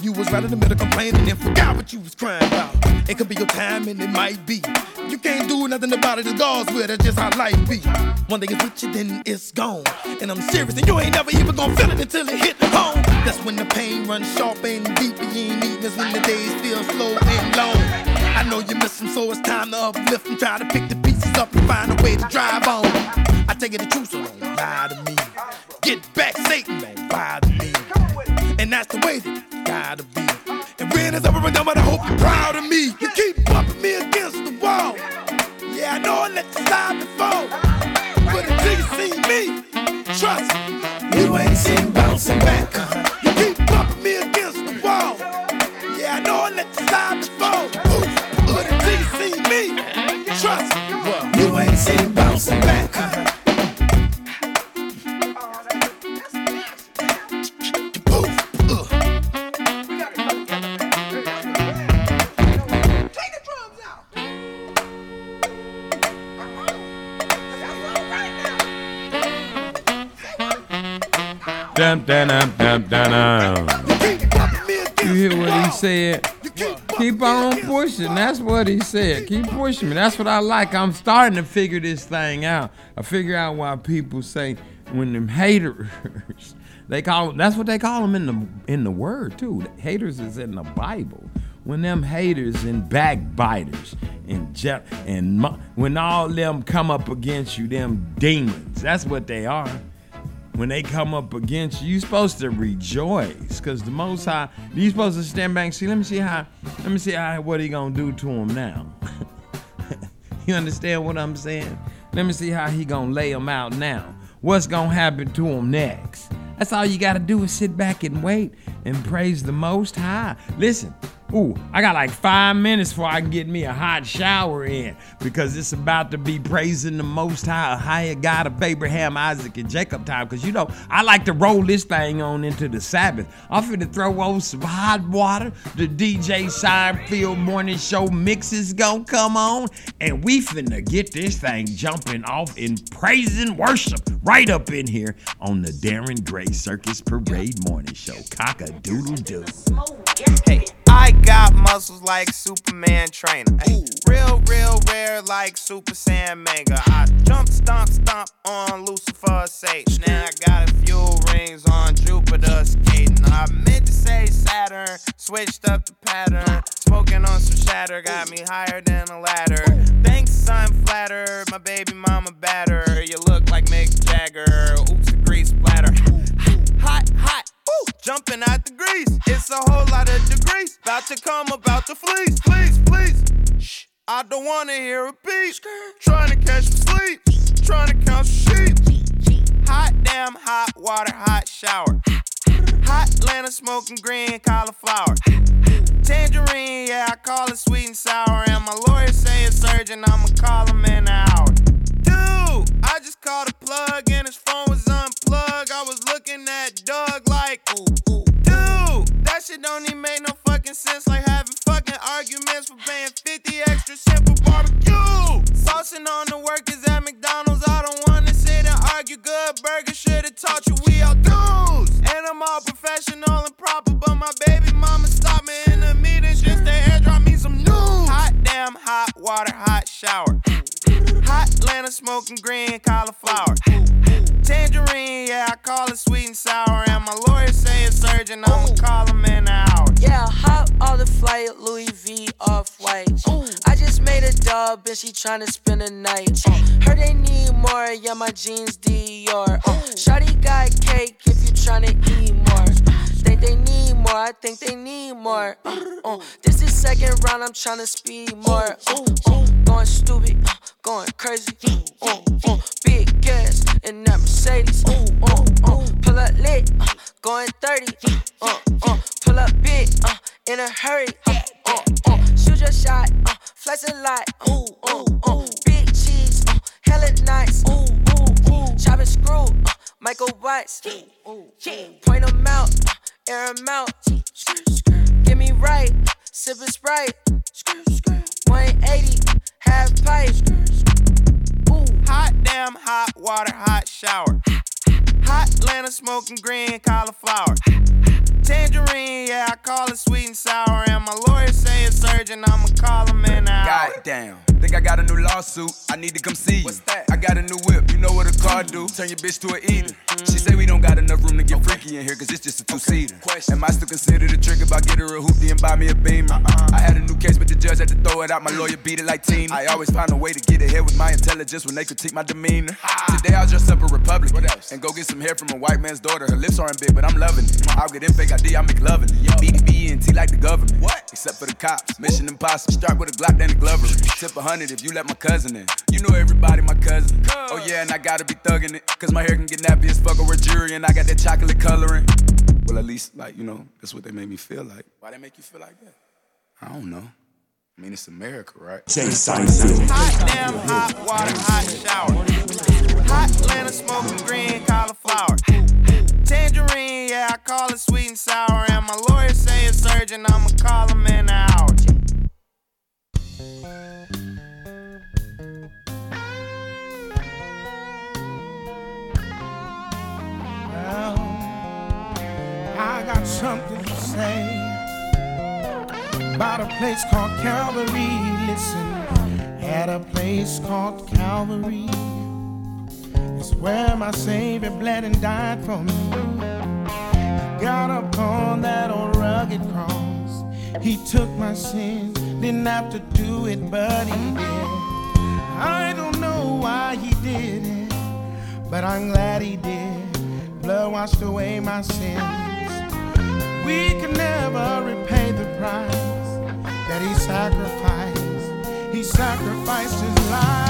You was right in the middle complaining and forgot what you was crying about. It could be your time and it might be. You can't do nothing about it. It's God's will. That's just how life be. One day it's with you, then it's gone. And I'm serious, and you ain't never even gonna feel it until it hit home. That's when the pain runs sharp and deep, and you ain't eating. That's when the days feel slow and long. I know you miss them, so it's time to uplift and try to pick the pieces up and find a way to drive on. I take it the truth, so don't lie to me. Get back, Satan, don't bother me. And that's the way that it gotta be. And when it's over and done, but I hope you're proud of me. You keep bumping me against the wall. Yeah, I know I let you slide before. But until you see me, trust me. You ain't seen bouncing back. bouncing, bouncing back. Dum, dum, dum, dum, dum. You hear what he said? Keep on pushing. That's what he said. Keep pushing me. That's what I like. I'm starting to figure this thing out. I figure out why people say when them haters, they call them, that's what they call them in the in the word too. Haters is in the Bible. When them haters and backbiters and je- and when all them come up against you, them demons. That's what they are when they come up against you, you're supposed to rejoice because the Most High, you supposed to stand back and see. Let me see how. Let me see how. What he gonna do to him now? you understand what I'm saying? Let me see how he gonna lay him out now. What's gonna happen to him next? That's all you gotta do is sit back and wait and praise the Most High. Listen. Ooh, I got like five minutes before I can get me a hot shower in because it's about to be praising the Most High, a higher God of Abraham, Isaac, and Jacob time. Because you know, I like to roll this thing on into the Sabbath. I'm finna throw on some hot water. The DJ Seinfeld morning show mix is gonna come on, and we finna get this thing jumping off in praise and worship right up in here on the Darren Gray Circus Parade morning show. Cock a doodle doo. Hey, I got muscles like Superman trainer. Ay, real, real rare like Super Saiyan manga. I jump, stomp, stomp on Lucifer Satan. Now I got a few rings on Jupiter skating. I meant to say Saturn, switched up the pattern. Smoking on some shatter, got me higher than a ladder. Thanks, I'm flattered. My baby mama batter. You look like Mick Jagger. Oops, the grease splatter. Hot, hot. Ooh, jumping out the grease. It's a whole lot of degrees. About to come about to fleece. Please, please. Shh. I don't wanna hear a beat. Trying to catch some sleep. Trying to count some sheep. Hot damn, hot water, hot shower. Hot Atlanta smoking green cauliflower. Tangerine, yeah, I call it sweet and sour. And my lawyer say it's urgent, I'ma call him in an fucking sense. Like having fucking arguments for paying 50 extra cent for barbecue. Saucing on the workers at McDonald's. I don't wanna sit and argue. Good burger should've taught you we all dudes. And I'm all professional and proper, but my baby mama stopped me in the meeting just to airdrop me some news. Hot damn, hot water, hot shower. Hot Atlanta smoking green cauliflower. Tangerine, yeah, I call it sweet and sour. And my lawyer say it's urgent, I'ma call him in an hot all the flight, Louis V off white. I just made a dub and she tryna spend the night. Uh, heard they need more, yeah, my jeans Dior. Uh, Shawty got cake if you tryna eat more. Think they need more, I think they need more. Uh, uh, this is second round, I'm tryna speed more. Uh, uh, going stupid, uh, going crazy. Uh, uh, big gas in that Mercedes. Uh, uh, uh, pull up lit, uh, going 30. Uh, uh, pull up big, uh, in a hurry. Uh, uh, uh, shoot your shot, uh, flex a lot. Uh, uh, uh, big cheese, uh, hella nice. Ooh, ooh, ooh. Chop and screw, uh, Michael Watts. Point them out, uh, air them out. Get me right, sippin' Sprite. 180, half pipe. Hot damn, hot water, hot shower. Hot Atlanta smoking green cauliflower. Tangerine, yeah, I call it sweet and sour. And my lawyer say it's urgent, I'ma call him in an. Goddamn. Think I got a new lawsuit. I need to come see you. What's that? I got a new whip. You know what a car do? Turn your bitch to an eater. Mm-hmm. She say we don't got enough room to get freaky in here, cause it's just a two seater. Am I still considered a trick if I get her a hoopty and buy me a beamer? Uh-uh. I had a new case, but the judge had to throw it out. My lawyer beat it like Tina. Mm-hmm. I always find a way to get ahead with my intelligence when they critique my demeanor. Today I'll dress up a Republican and go get some hair from a white man's daughter. Her lips aren't big, but I'm loving it. Mm-hmm. I'll get in fake ID, I make loving it. BDB and T like the government. What? Except for the cops. Mission impossible. Start with a Glock, then a Glover. Tip a hundred if you let my cousin in. You know everybody, my cousin. Oh yeah, and I gotta be thugging it. Cause my hair can get nappy as fuck or wear jewelry and I got that chocolate coloring. Well, at least, like, you know, that's what they made me feel like. Why they make you feel like that? I don't know. I mean, it's America, right? Hot damn, hot water, hot shower. Hot Atlanta smoking green cauliflower. Tangerine, yeah, I call it sweet and sour. And my lawyer say it's urgent, I'ma call him in an hour. I got something to say about a place called Calvary. Listen, at a place called Calvary It's where my Savior bled and died for me. He got upon that old rugged cross. He took my sins, didn't have to do it, but he did. I don't know why he did it, but I'm glad he did. Blood washed away my sins. We can never repay the price that he sacrificed. He sacrificed his life.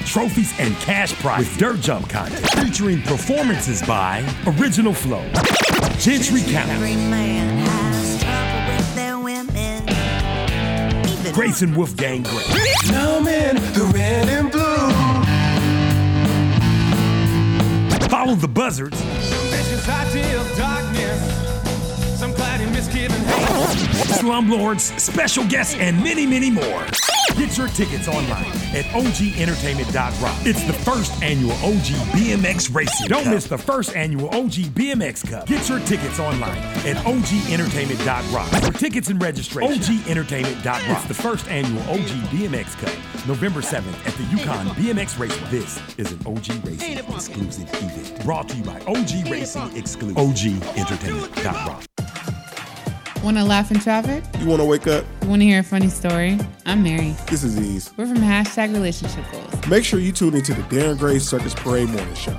trophies, and cash prizes with dirt jump contest featuring performances by Original Flow, Gentry County, Grayson Wolfgang Gray, Now I'm the red and blue. Follow the Buzzards, Vicious idea of darkness. Some cloudy misgiving hate. Slumlords, special guests, and many, many more. Get your tickets online at OGEntertainment.rock. It's the first annual OG BMX Racing. Don't miss the first annual OG BMX Cup. Get your tickets online at OGEntertainment.rock. For tickets and registration, OGEntertainment.rock. It's the first annual OG BMX Cup, November 7th at the Yukon BMX Raceway. This is an OG Racing exclusive event brought to you by OG Racing Exclusive. OGEntertainment.rock. Want to laugh in traffic? You want to wake up? You want to hear a funny story? I'm Mary. This is Ease. We're from hashtag relationship goals. Make sure you tune into the Darren Gray Circus Parade Morning Show.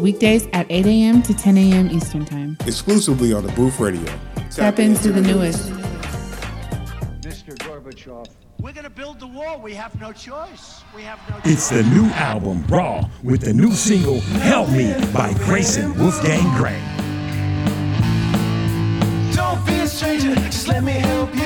Weekdays at 8 a.m. to 10 a.m. Eastern Time. Exclusively on the Booth Radio. Tap into the newest. Mr. Gorbachev. We're going to build the wall. We have no choice. We have no It's the new album, Raw, with the new single, Help Me, by Grayson Wolfgang Gray. Stranger, just let me help you.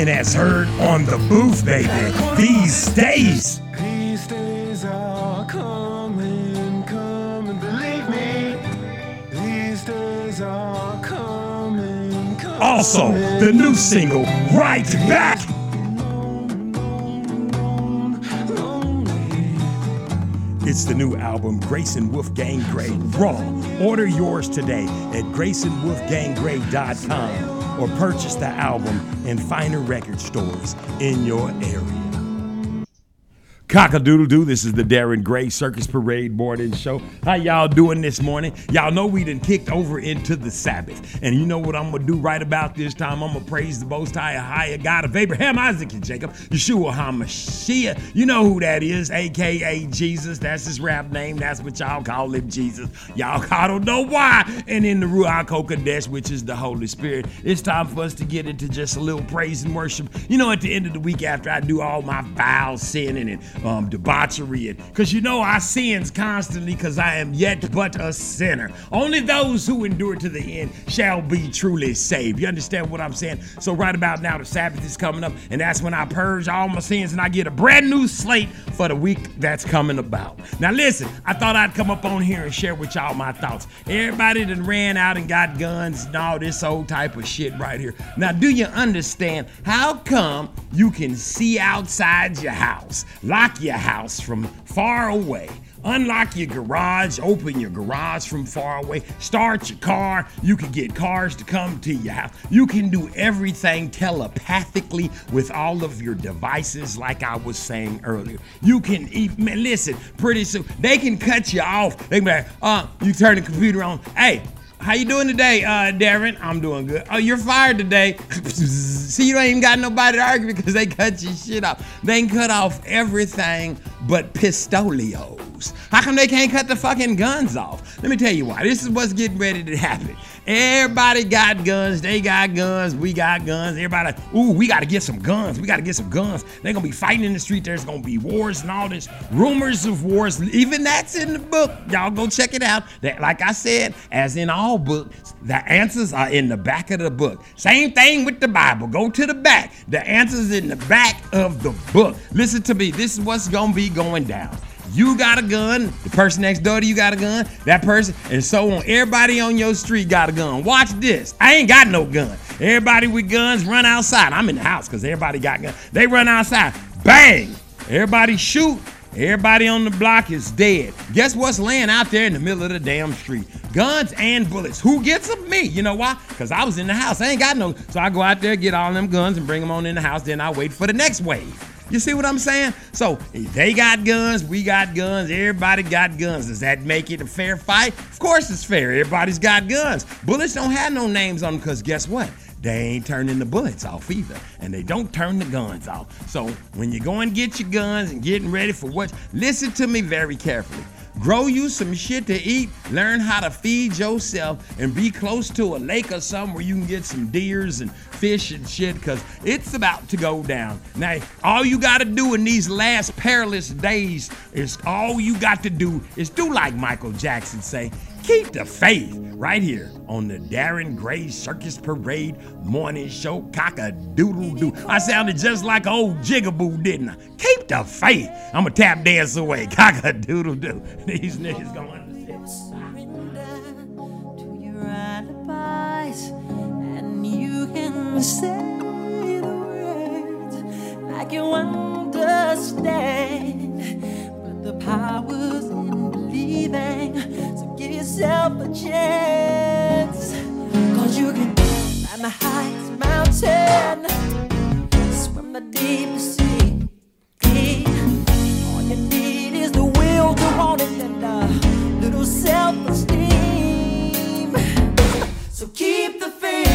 And as heard on the booth, baby, these days. These days are coming, coming, believe me. These days are coming, coming. Also, the new single, Right Back. It's the new album, Grayson Wolfgang Gray, Raw. Order yours today at GraysonWolfgangGray.com or purchase the album in finer record stores in your area. Cock-a-doodle doo. This is the Darren Gray Circus Parade Morning Show. How y'all doing this morning? Y'all know we done kicked over into the Sabbath. And you know what I'm gonna do right about this time? I'm gonna praise the most high, higher God of Abraham, Isaac, and Jacob, Yeshua HaMashiach. You know who that is, aka Jesus. That's his rap name. That's what y'all call him, Jesus. Y'all I don't know why. And in the Ruach HaKodesh, which is the Holy Spirit, it's time for us to get into just a little praise and worship. You know, at the end of the week after I do all my foul sinning and um, debauchery, because you know I sins constantly because I am yet but a sinner. Only those who endure to the end shall be truly saved. You understand what I'm saying? So right about now, the Sabbath is coming up, and that's when I purge all my sins and I get a brand new slate for the week that's coming about. Now listen, I thought I'd come up on here and share with y'all my thoughts. Everybody that ran out and got guns and all this old type of shit right here. Now, do you understand how come you can see outside your house, lock your house from far away? Unlock your garage, open your garage from far away, start your car. You can get cars to come to your house. You can do everything telepathically with all of your devices, like I was saying earlier. You can even listen, pretty soon they can cut you off. They can be like, uh, you turn the computer on. Hey, how you doing today, uh, Darren? I'm doing good. Oh, you're fired today. See, you ain't even got nobody to argue because they cut your shit off. They cut off everything but pistolios. How come they can't cut the fucking guns off? Let me tell you why. This is what's getting ready to happen. Everybody got guns. They got guns. We got guns. Everybody, ooh, we got to get some guns. We got to get some guns. They're going to be fighting in the street. There's going to be wars and all this. Rumors of wars. Even that's in the book. Y'all go check it out. That, like I said, as in all books, the answers are in the back of the book. Same thing with the Bible. Go to the back. The answers in the back of the book. Listen to me. This is what's going to be going down. You got a gun. The person next door to you got a gun. That person, and so on. Everybody on your street got a gun. Watch this. I ain't got no gun. Everybody with guns run outside. I'm in the house because everybody got guns. They run outside. Bang. Everybody shoot. Everybody on the block is dead. Guess what's laying out there in the middle of the damn street? Guns and bullets. Who gets them? Me. You know why? Because I was in the house. I ain't got no. So I go out there, get all them guns, and bring them on in the house. Then I wait for the next wave. You see what I'm saying? So they got guns, we got guns, everybody got guns. Does that make it a fair fight? Of course it's fair. Everybody's got guns. Bullets don't have no names on them because guess what? They ain't turning the bullets off either, and they don't turn the guns off. So when you go and get your guns and getting ready for what, listen to me very carefully. Grow you some shit to eat, learn how to feed yourself, and be close to a lake or something where you can get some deers and fish and shit, because it's about to go down. Now, all you got to do in these last perilous days is all you got to do is do like Michael Jackson say, keep the faith right here on the Darren Gray Circus Parade Morning Show. Cock a doodle doo. I sounded just like old Jigaboo, didn't I? Keep the faith. I'm a tap dance away. Cock a doodle doo. These niggas gonna understand. And you can say the words like you understand. But the power's in believing. So yourself a chance. Cause you can climb the highest mountain, swim the deep sea. All you need is the will to want it and a little self esteem. So keep the faith.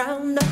round up.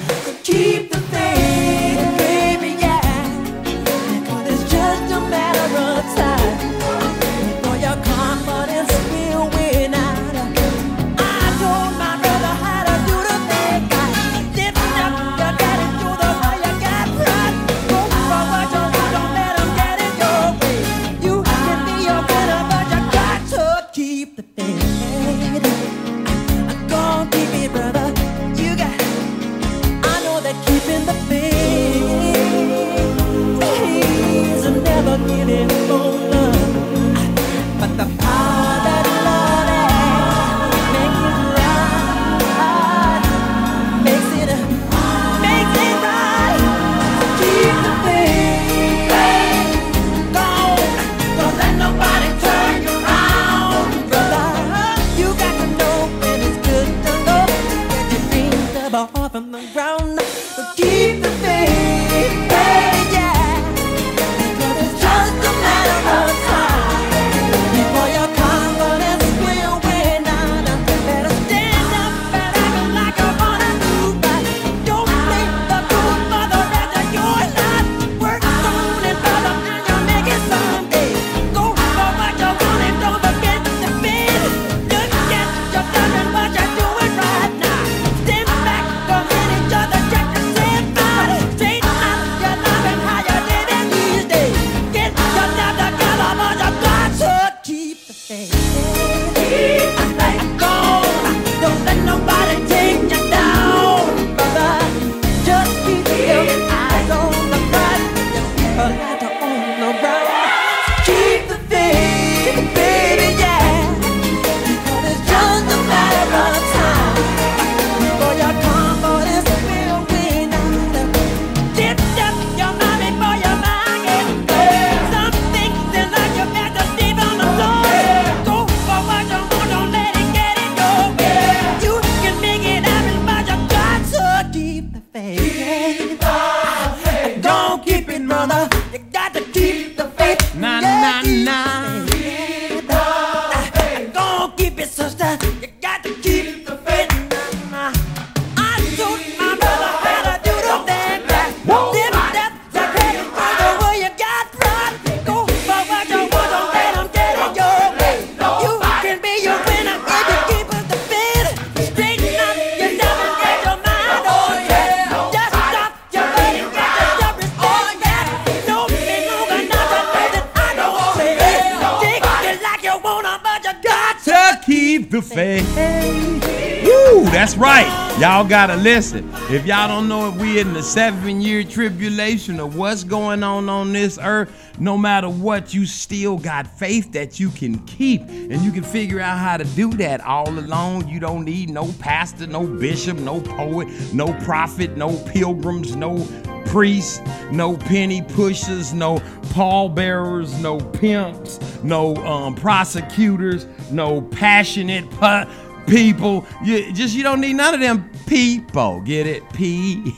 If y'all don't know if we in the seven year tribulation of what's going on on this earth, no matter what, you still got faith that you can keep. And you can figure out how to do that all alone. You don't need no pastor, no bishop, no poet, no prophet, no pilgrims, no priests, no penny pushers, no pallbearers, no pimps, no um, prosecutors, no passionate pu- people. You just you don't need none of them people. Get it? P.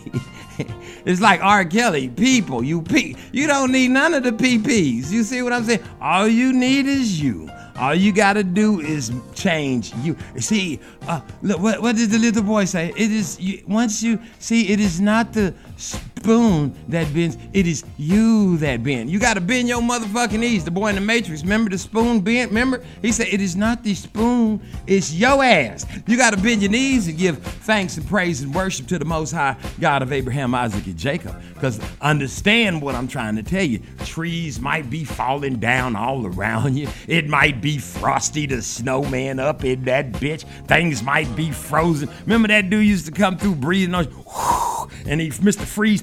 it's like R. Kelly. People. You P. You don't need none of the PPs. You see what I'm saying? All you need is you. All you gotta do is change you. See, uh, look, what, what did the little boy say? It is you, once you see, it is not the spoon that bends, it is you that bend. You gotta bend your motherfucking knees. The boy in the Matrix, remember the spoon bent? Remember? He said, It is not the spoon, it's your ass. You gotta bend your knees and give thanks and praise and worship to the Most High God of Abraham, Isaac, and Jacob. Because understand what I'm trying to tell you. Trees might be falling down all around you, it might be frosty, the snowman up in that bitch. Things might be frozen. Remember that dude used to come through breathing on you, and he Mr. Freeze,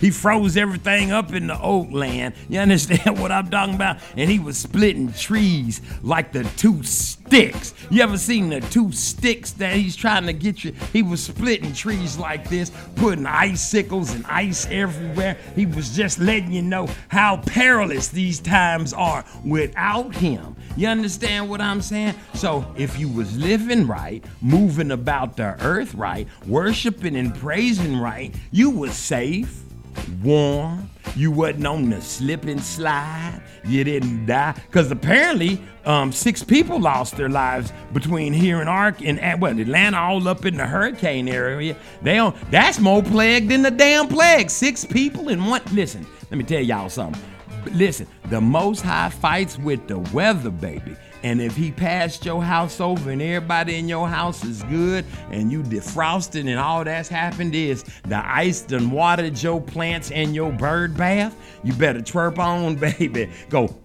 he froze everything up in the oak land. You understand what I'm talking about? And he was splitting trees like the two sticks. You ever seen the two sticks that he's trying to get you? He was splitting trees like this, putting icicles and ice everywhere. He was just letting you know how perilous these times are without him. You understand what I'm saying? So if you was living right, moving about the earth right, worshiping and praising right, you was safe, warm, you wasn't on the slip and slide, you didn't die. Because apparently, um, six people lost their lives between here and Ark and what Atlanta, all up in the hurricane area. They don't, that's more plague than the damn plague. Six people in one. Listen, let me tell y'all something. Listen, the Most High fights with the weather, baby. And if he passed your house over and everybody in your house is good and you defrosted and all that's happened is the ice done watered your plants and your bird bath, you better chirp on, baby. Go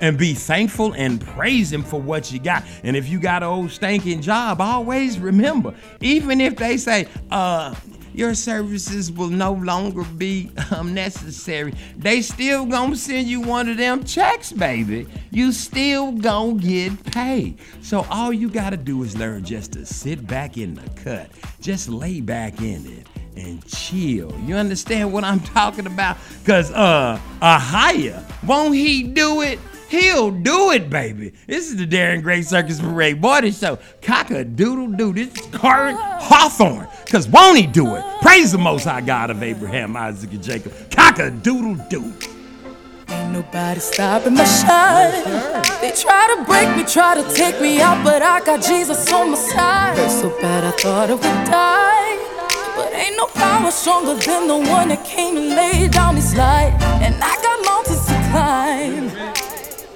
and be thankful and praise him for what you got. And if you got an old stinking job, always remember, even if they say, uh, your services will no longer be um, necessary. They still gonna send you one of them checks, baby. You still gonna get paid. So all you gotta do is learn just to sit back in the cut, just lay back in it and chill. You understand what I'm talking about? Cause uh, a higher, won't he do it? He'll do it, baby. This is the Darren Gray Circus Parade Morning Show. Cock a doodle doo. This is Koryn Hawthorne. Cause won't he do it? Praise the Most High God of Abraham, Isaac, and Jacob. Cock a doodle doo. Ain't nobody stopping my shine. They try to break me, try to take me out, but I got Jesus on my side. So bad I thought I would die. But ain't no power stronger than the one that came and laid down his life. And I got mountains to climb.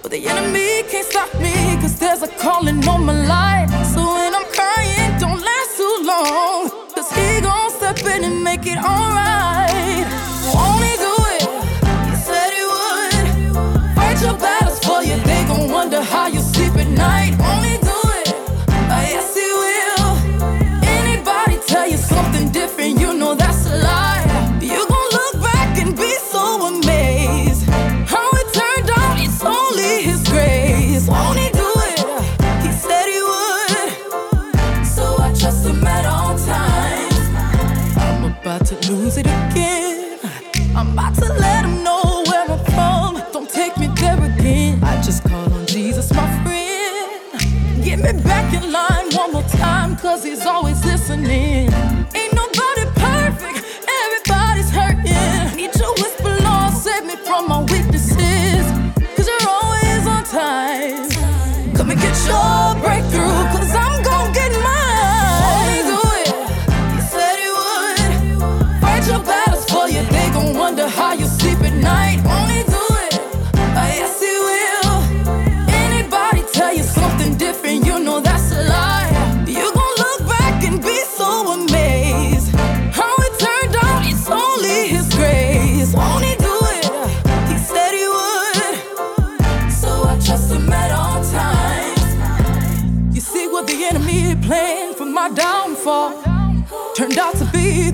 But the enemy can't stop me, cause there's a calling on my life. So when I'm crying, don't last too long. Cause he gon' step in and make it alright. Me back in line one more time, cause he's always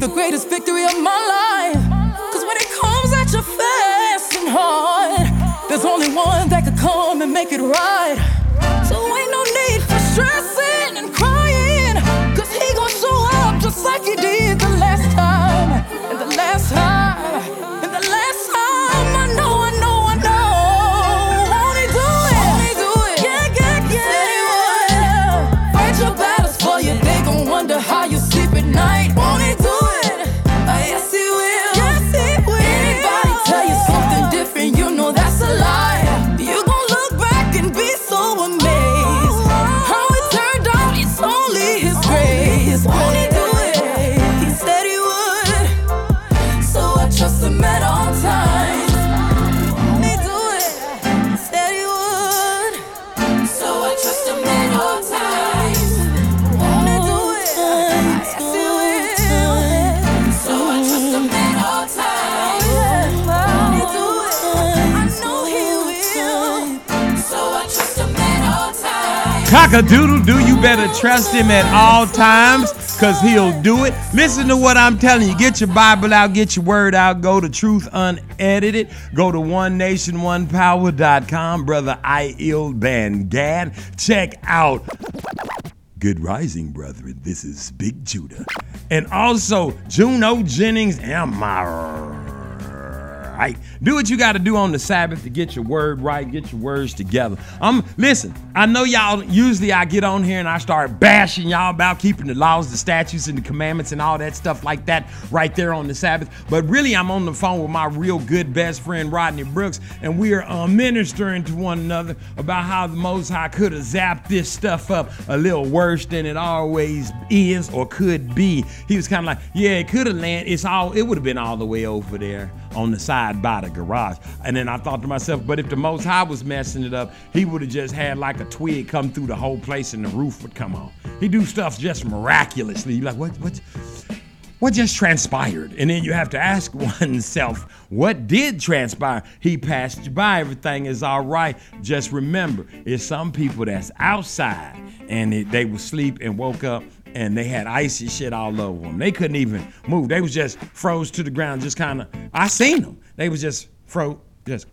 the greatest victory of my life. Cause when it comes at you fast and hard, there's only one that could come and make it right. So ain't no need for stressing Cock-a-doodle do you better trust him at all times because he'll do it. Listen to what I'm telling you. Get your Bible out, get your word out, go to Truth Unedited, go to OneNationOnePower.com. Brother Iil Bangad. Check out Good Rising, brethren. This is Big Judah. And also Juno Jennings am I right? Do what you got to do on the Sabbath to get your word right, get your words together. Um, listen, I know y'all. Usually, I get on here and I start bashing y'all about keeping the laws, the statutes, and the commandments and all that stuff like that right there on the Sabbath. But really, I'm on the phone with my real good best friend Rodney Brooks, and we are uh, ministering to one another about how the Most High could have zapped this stuff up a little worse than it always is or could be. He was kind of like, yeah, it could have landed. It's all. It would have been all the way over there on the side by the garage. And then I thought to myself, but if the Most High was messing it up, he would have just had like a twig come through the whole place and the roof would come on. He do stuff just miraculously. You're like, what, what, what just transpired? And then you have to ask oneself, what did transpire? He passed you by. Everything is all right. Just remember, it's some people that's outside and it, they would sleep and woke up and they had icy shit all over them. They couldn't even move. They was just froze to the ground, just kind of. I seen them. They was just froze, just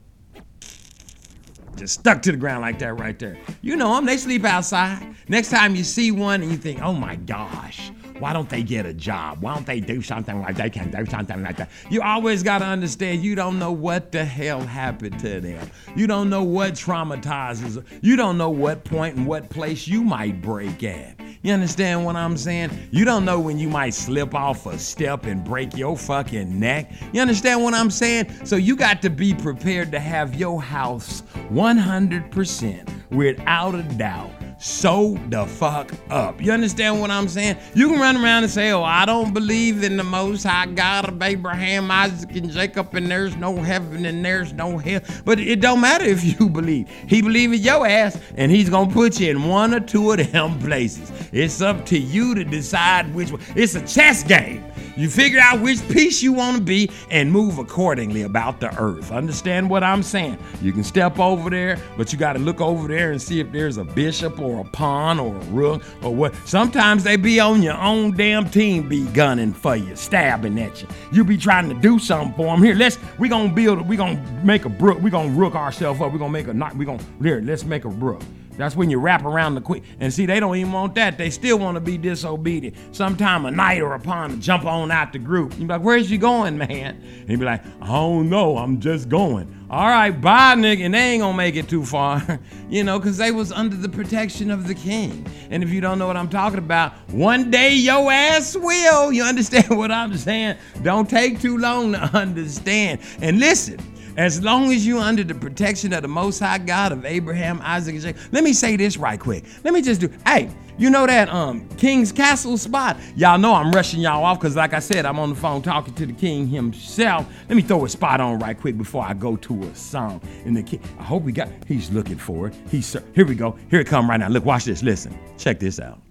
just stuck to the ground like that right there. You know them. They sleep outside. Next time you see one and you think, oh my gosh, why don't they get a job? Why don't they do something like they can do something like that? You always got to understand you don't know what the hell happened to them. You don't know what traumatizes. You don't know what point and what place you might break at. You understand what I'm saying? You don't know when you might slip off a step and break your fucking neck. You understand what I'm saying? So you got to be prepared to have your house 100% without a doubt sew the fuck up. You understand what I'm saying? You can run around and say, Oh, I don't believe in the most high God of Abraham, Isaac, and Jacob, and there's no heaven and there's no hell. But it don't matter if you believe. He believe in your ass, and he's gonna put you in one or two of them places. It's up to you to decide which one. It's a chess game. You figure out which piece you want to be and move accordingly about the earth. Understand what I'm saying? You can step over there, but you got to look over there and see if there's a bishop or a pawn or a rook or what. Sometimes they be on your own damn team, be gunning for you, stabbing at you. You be trying to do something for them. Here, let's we gonna build. We gonna make a brook. We gonna rook ourselves up. We gonna make a knot. We gonna here. Let's make a brook. That's when you wrap around the queen. And see, they don't even want that. They still want to be disobedient. Sometime a knight or a pawn jump on out the group. You be like, where's you going, man? And he be like, I don't know. I'm just going. All right, bye, nigga. And they ain't gonna make it too far. you know, because they was under the protection of the king. And if you don't know what I'm talking about, one day your ass will. You understand what I'm saying? Don't take too long to understand. And listen, as long as you're under the protection of the Most High God of Abraham, Isaac, and Jacob. Let me say this right quick. Let me just do. Hey, you know that um King's Castle spot? Y'all know I'm rushing y'all off because, like I said, I'm on the phone talking to the king himself. Let me throw a spot on right quick before I go to a song. And the king, I hope we got. He's looking for it. He's here. We go. Here it come right now. Look, watch this. Listen. Check this out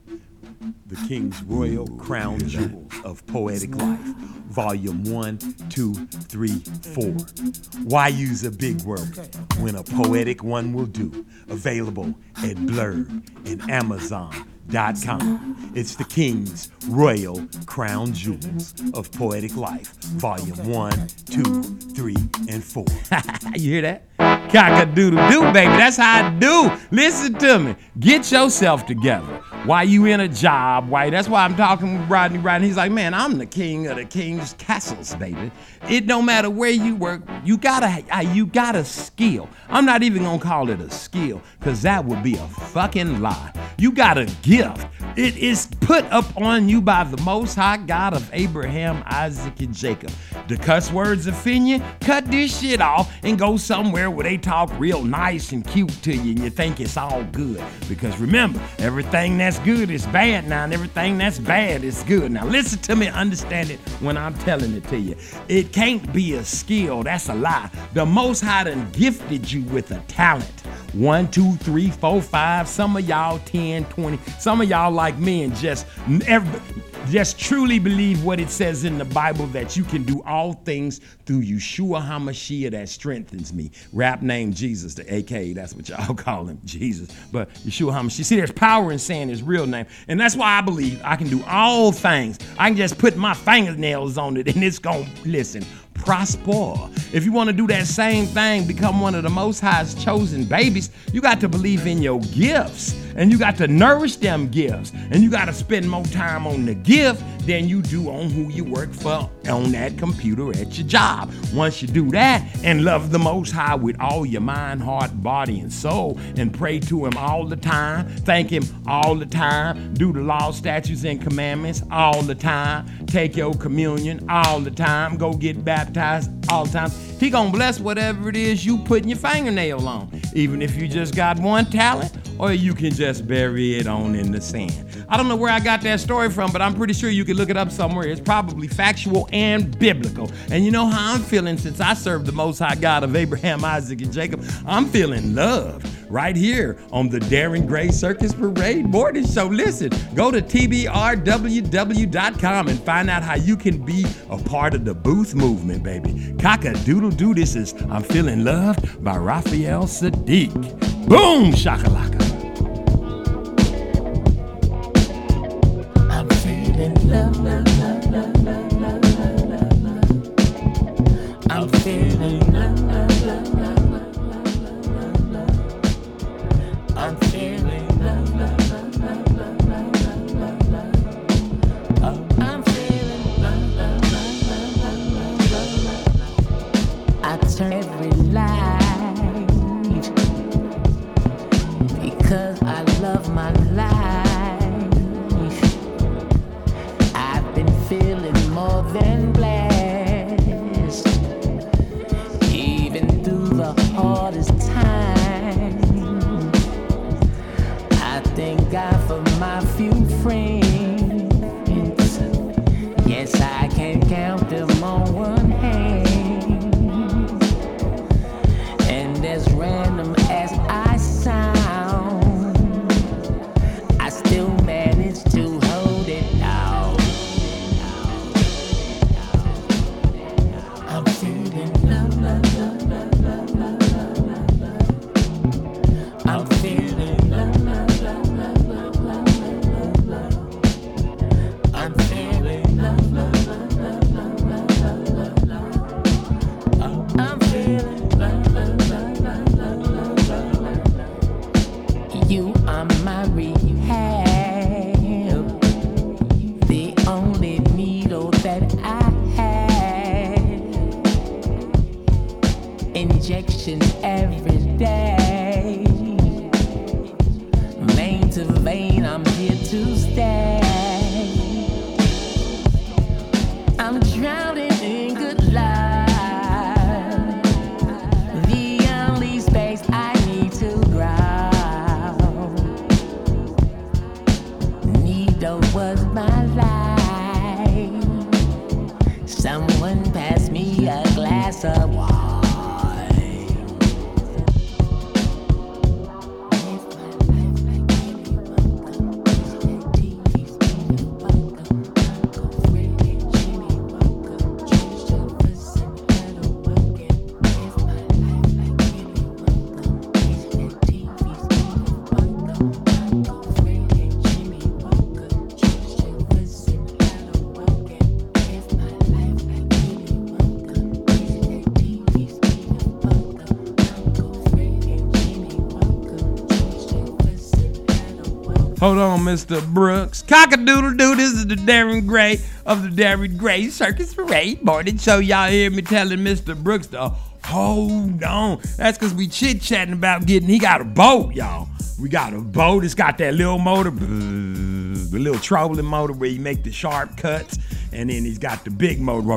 the King's Royal Crown Jewels of Poetic Life, Volume 1, 2, 3, 4. Why use a big word when a poetic one will do? Available at Blurb and Amazon. TBR.com. It's the King's Royal Crown Jewels of Poetic Life, Volume 1, 2, 3, and 4. you hear that? Cock a doodle doo, baby. That's how I do. Listen to me. Get yourself together. Why you in a job, why? That's why I'm talking with Rodney. Rodney, he's like, man, I'm the king of the king's castles, baby. It don't matter where you work. You gotta, you got a skill. I'm not even gonna call it a skill, cause that would be a fucking lie. You got a gift. It is put up on you by the Most High God of Abraham, Isaac, and Jacob. The cuss words offend you? Cut this shit off and go somewhere where they talk real nice and cute to you and you think it's all good. Because remember, everything that's good is bad now, and everything that's bad is good. Now listen to me, understand it when I'm telling it to you. It can't be a skill, that's a lie. The Most High done gifted you with a talent. One, two, three, four, five. Some of y'all 10, 20. Some of y'all like me and just every, just truly believe what it says in the Bible that you can do all things through Yeshua HaMashiach that strengthens me. Rap name Jesus, the AK, that's what y'all call him, Jesus. But Yeshua HaMashiach. See, there's power in saying his real name. And that's why I believe I can do all things. I can just put my fingernails on it and it's going to, listen, prosper. If you want to do that same thing, become one of the Most High's chosen babies, you got to believe in your gifts and you got to nourish them gifts and you got to spend more time on the gift than you do on who you work for on that computer at your job. Once you do that and love the Most High with all your mind, heart, body, and soul, and pray to Him all the time, thank Him all the time, do the law, statutes, and commandments all the time, take your communion all the time, go get baptized all the time. He gonna bless whatever it is you putting your fingernail on, even if you just got one talent, or you can just bury it on in the sand. I don't know where I got that story from, but I'm pretty sure you can look it up somewhere. It's probably factual and biblical. And you know how I'm feeling since I serve the Most High God of Abraham, Isaac, and Jacob? I'm feeling loved right here on the Darren Gray Circus Parade morning show. Listen, go to tbrww.com and find out how you can be a part of the booth movement, baby. Cock a doodle doo. This is I'm Feeling Loved by Raphael Saadiq. Boom, shakalaka. I'm feeling Yes, I can't count Hold on, Mr. Brooks. Cock-a-doodle doo. This is the Darren Gray of the Darren Gray Circus Parade morning show. Y'all hear me telling Mr. Brooks to hold on. That's because we chit-chatting about getting, he got a boat, y'all. We got a boat. It's got that little motor, the little trolling motor where you make the sharp cuts. And then he's got the big motor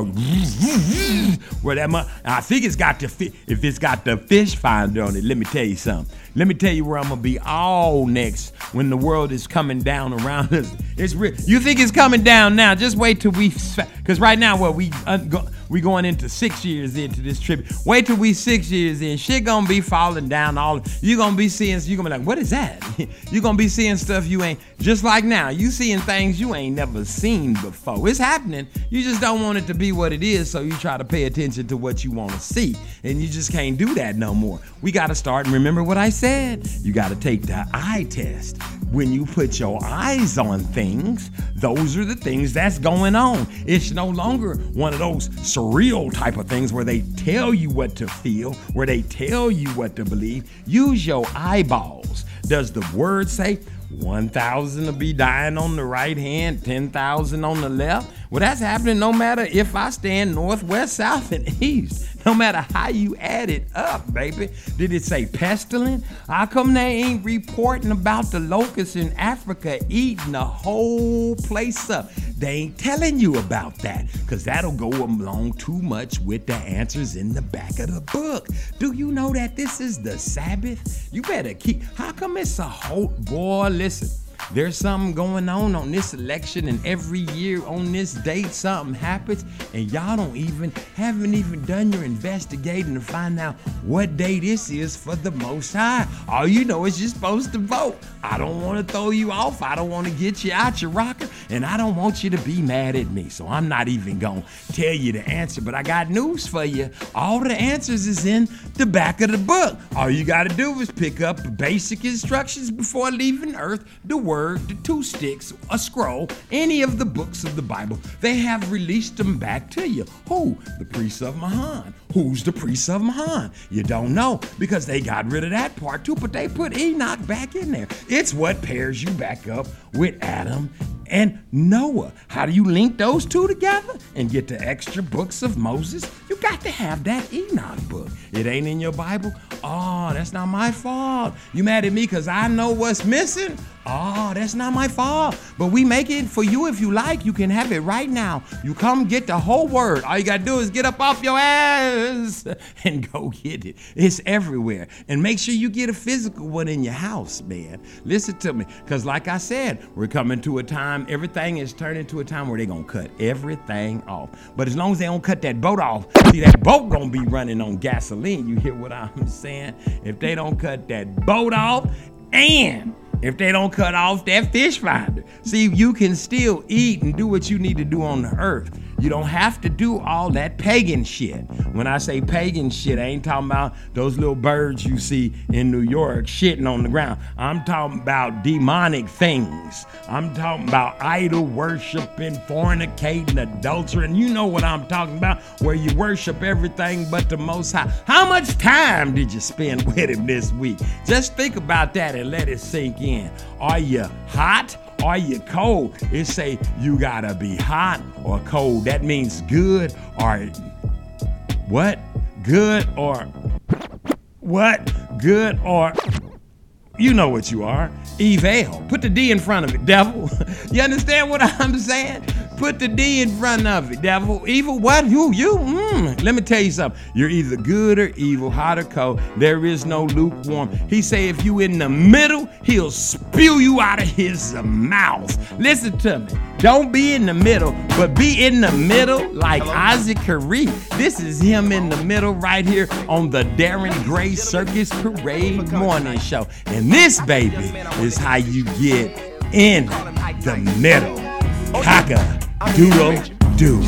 where- that mo- I think it's got the fi- if it's got the fish finder on it. Let me tell you something. Let me tell you where I'm gonna be all next when the world is coming down around us. It's real. You think it's coming down now? Just wait till we, because right now, what we uh, go, we going into six years into this trip. Wait till we six years in. Shit gonna be falling down. All you gonna be seeing. You gonna be like, what is that? you gonna be seeing stuff you ain't. Just like now, you seeing things you ain't never seen before. It's happening. You just don't want it to be what it is, so you try to pay attention to what you want to see, and you just can't do that no more. We got to start and remember what I said. You got to take the eye test. When you put your eyes on things, those are the things that's going on. It's no longer one of those surreal type of things where they tell you what to feel, where they tell you what to believe. Use your eyeballs. Does the word say 1,000 will be dying on the right hand, 10,000 on the left? Well, that's happening no matter if I stand north, west, south, and east. No matter how you add it up, baby. Did it say pestilent? How come they ain't reporting about the locusts in Africa eating the whole place up? They ain't telling you about that, because that'll go along too much with the answers in the back of the book. Do you know that this is the Sabbath? You better keep. How come it's a whole. Boy, listen. There's something going on on this election, and every year on this date, something happens, and y'all don't even haven't even done your investigating to find out what day this is for the Most High. All you know is you're supposed to vote. I don't want to throw you off. I don't want to get you out your rocker, and I don't want you to be mad at me. So I'm not even gonna tell you the answer. But I got news for you. All the answers is in the back of the book. All you got to do is pick up basic instructions before leaving Earth. The word, the two sticks, a scroll, any of the books of the Bible. They have released them back to you. Who? The priests of Mahan. Who's the priests of Mahan? You don't know because they got rid of that part too, but they put Enoch back in there. It's what pairs you back up with Adam and Noah. How do you link those two together and get the extra books of Moses? You got to have that Enoch book. It ain't in your Bible? Oh, that's not my fault. You mad at me because I know what's missing? Oh, that's not my fault. But we make it for you if you like. You can have it right now. You come get the whole word. All you got to do is get up off your ass and go get it. It's everywhere. And make sure you get a physical one in your house, man. Listen to me. Because, like I said, we're coming to a time, everything is turned into a time where they're to cut everything off. But as long as they don't cut that boat off, see, that boat to be running on gasoline. You hear what I'm saying? If they don't cut that boat off, and if they don't cut off that fish finder. See, you can still eat and do what you need to do on the earth. You don't have to do all that pagan shit. When I say pagan shit, I ain't talking about those little birds you see in New York shitting on the ground. I'm talking about demonic things. I'm talking about idol worshiping, fornicating, adultery. and You know what I'm talking about, where you worship everything but the Most High. How much time did you spend with Him this week? Just think about that and let it sink in. Are you hot? Are you cold? It say you gotta be hot or cold. That means good or what? Good or what? Good or you know what you are. Evil. Put the D in front of it, devil. you understand what I'm saying? Put the D in front of it, devil. Evil, what? Who? You? Mm. Let me tell you something. You're either good or evil, hot or cold. There is no lukewarm. He say if you in the middle, he'll spew you out of his mouth. Listen to me. Don't be in the middle, but be in the middle like Isaac Curry. This is him in the middle right here on the Darren Gray Circus Parade Morning Show. And this, baby, is how you get in the middle. Cocker doodle doo.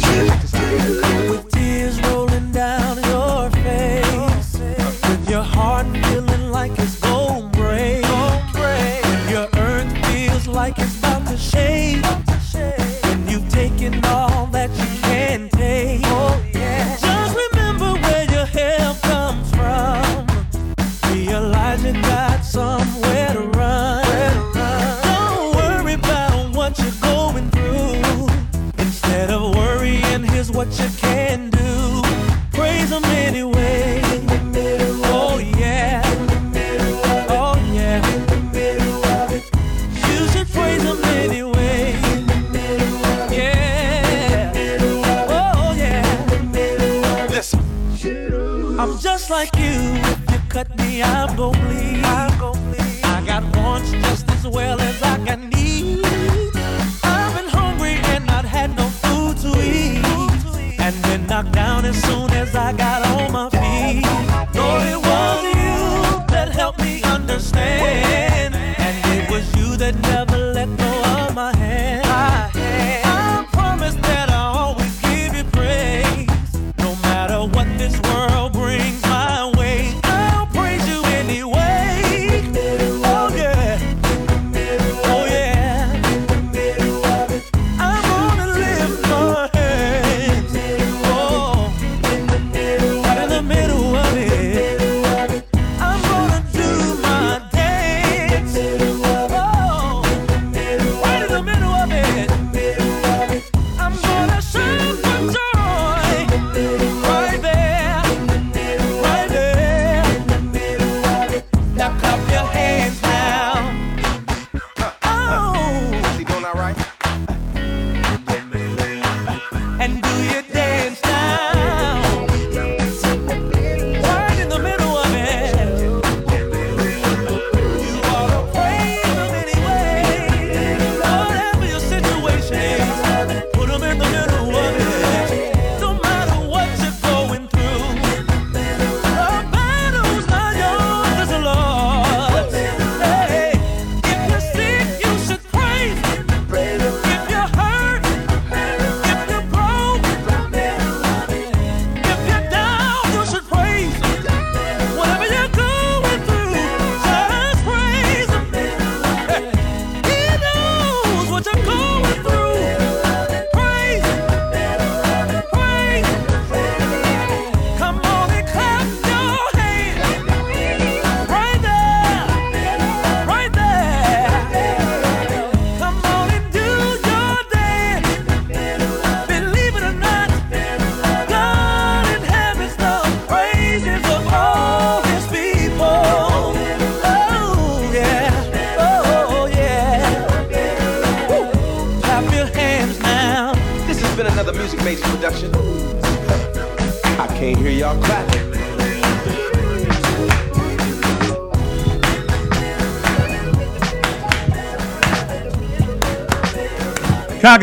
As soon as I got on my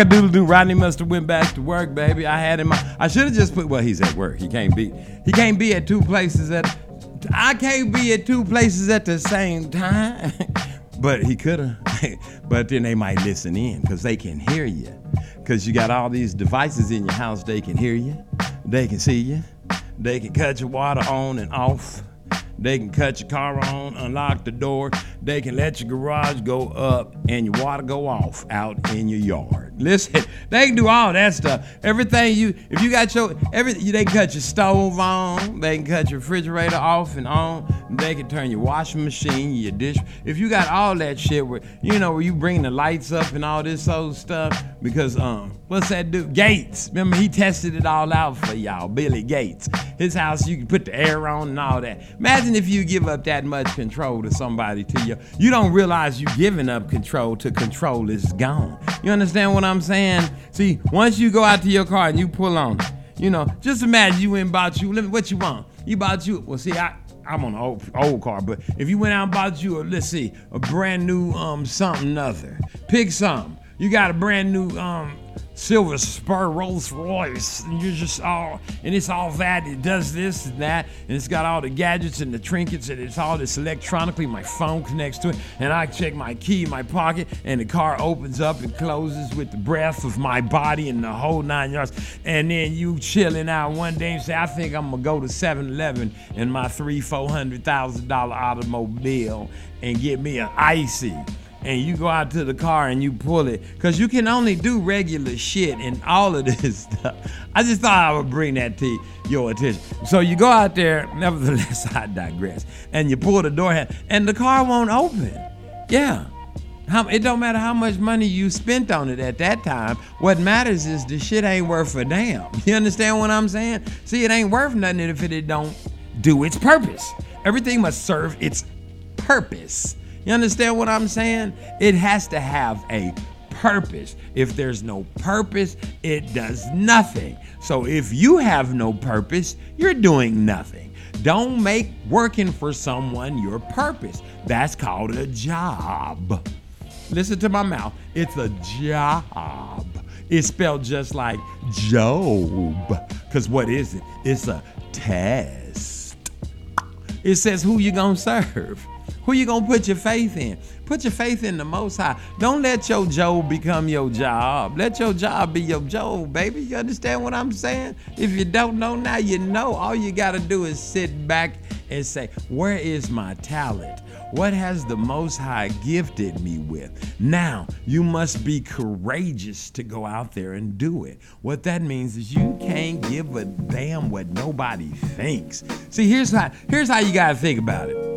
Cock-a-doodle doo. Rodney must have went back to work, baby. I had him. I should have just put. Well, he's at work. He can't be. He can't be at two places at. I can't be at two places at the same time. but he could have. but then they might listen in because they can hear you. Because you got all these devices in your house. They can hear you. They can see you. They can cut your water on and off. They can cut your car on, unlock the door. They can let your garage go up and your water go off out in your yard. Listen, they can do all that stuff. Everything you, if you got your, every, they can cut your stove on. They can cut your refrigerator off and on. They can turn your washing machine, your dish. If you got all that shit where, you know, where you bring the lights up and all this old stuff, because um, what's that dude? Gates. Remember he tested it all out for y'all. Billy Gates. His house, you can put the air on and all that. Imagine if you give up that much control to somebody to you. You don't realize you giving up control to control is gone. You understand what I'm saying? See, once you go out to your car and you pull on, you know, just imagine you went and bought you. Let me, what you want? You bought you. Well, see, I. I'm on an old, old car, but if you went out and bought you a, let's see, a brand new um something other, pick something. You got a brand new um silver spur Rolls Royce, and you're just all, and it's all that. It does this and that, and it's got all the gadgets and the trinkets, and it's all this electronically. My phone connects to it, and I check my key in my pocket, and the car opens up and closes with the breath of my body and the whole nine yards. And then you chilling out one day and say, I think I'm gonna go to 7-Eleven in my three, four hundred thousand dollar automobile and get me an icy and you go out to the car and you pull it because you can only do regular shit and all of this stuff. I just thought I would bring that to your attention. So you go out there, nevertheless, I digress, and you pull the door handle and the car won't open. Yeah. How, it don't matter how much money you spent on it at that time. What matters is the shit ain't worth a damn. You understand what I'm saying? See, it ain't worth nothing if it don't do its purpose. Everything must serve its purpose. You understand what I'm saying? It has to have a purpose. If there's no purpose, it does nothing. So if you have no purpose, you're doing nothing. Don't make working for someone your purpose. That's called a job. Listen to my mouth. It's a job. It's spelled just like Job. Because what is it? It's a test. It says who you gonna serve. Who you gonna put your faith in? Put your faith in the Most High. Don't let your Job become your job. Let your job be your Job, baby. You understand what I'm saying? If you don't know now, you know. All you gotta do is sit back and say, Where is my talent? What has the Most High gifted me with? Now, you must be courageous to go out there and do it. What that means is you can't give a damn what nobody thinks. See, here's how here's how you gotta think about it.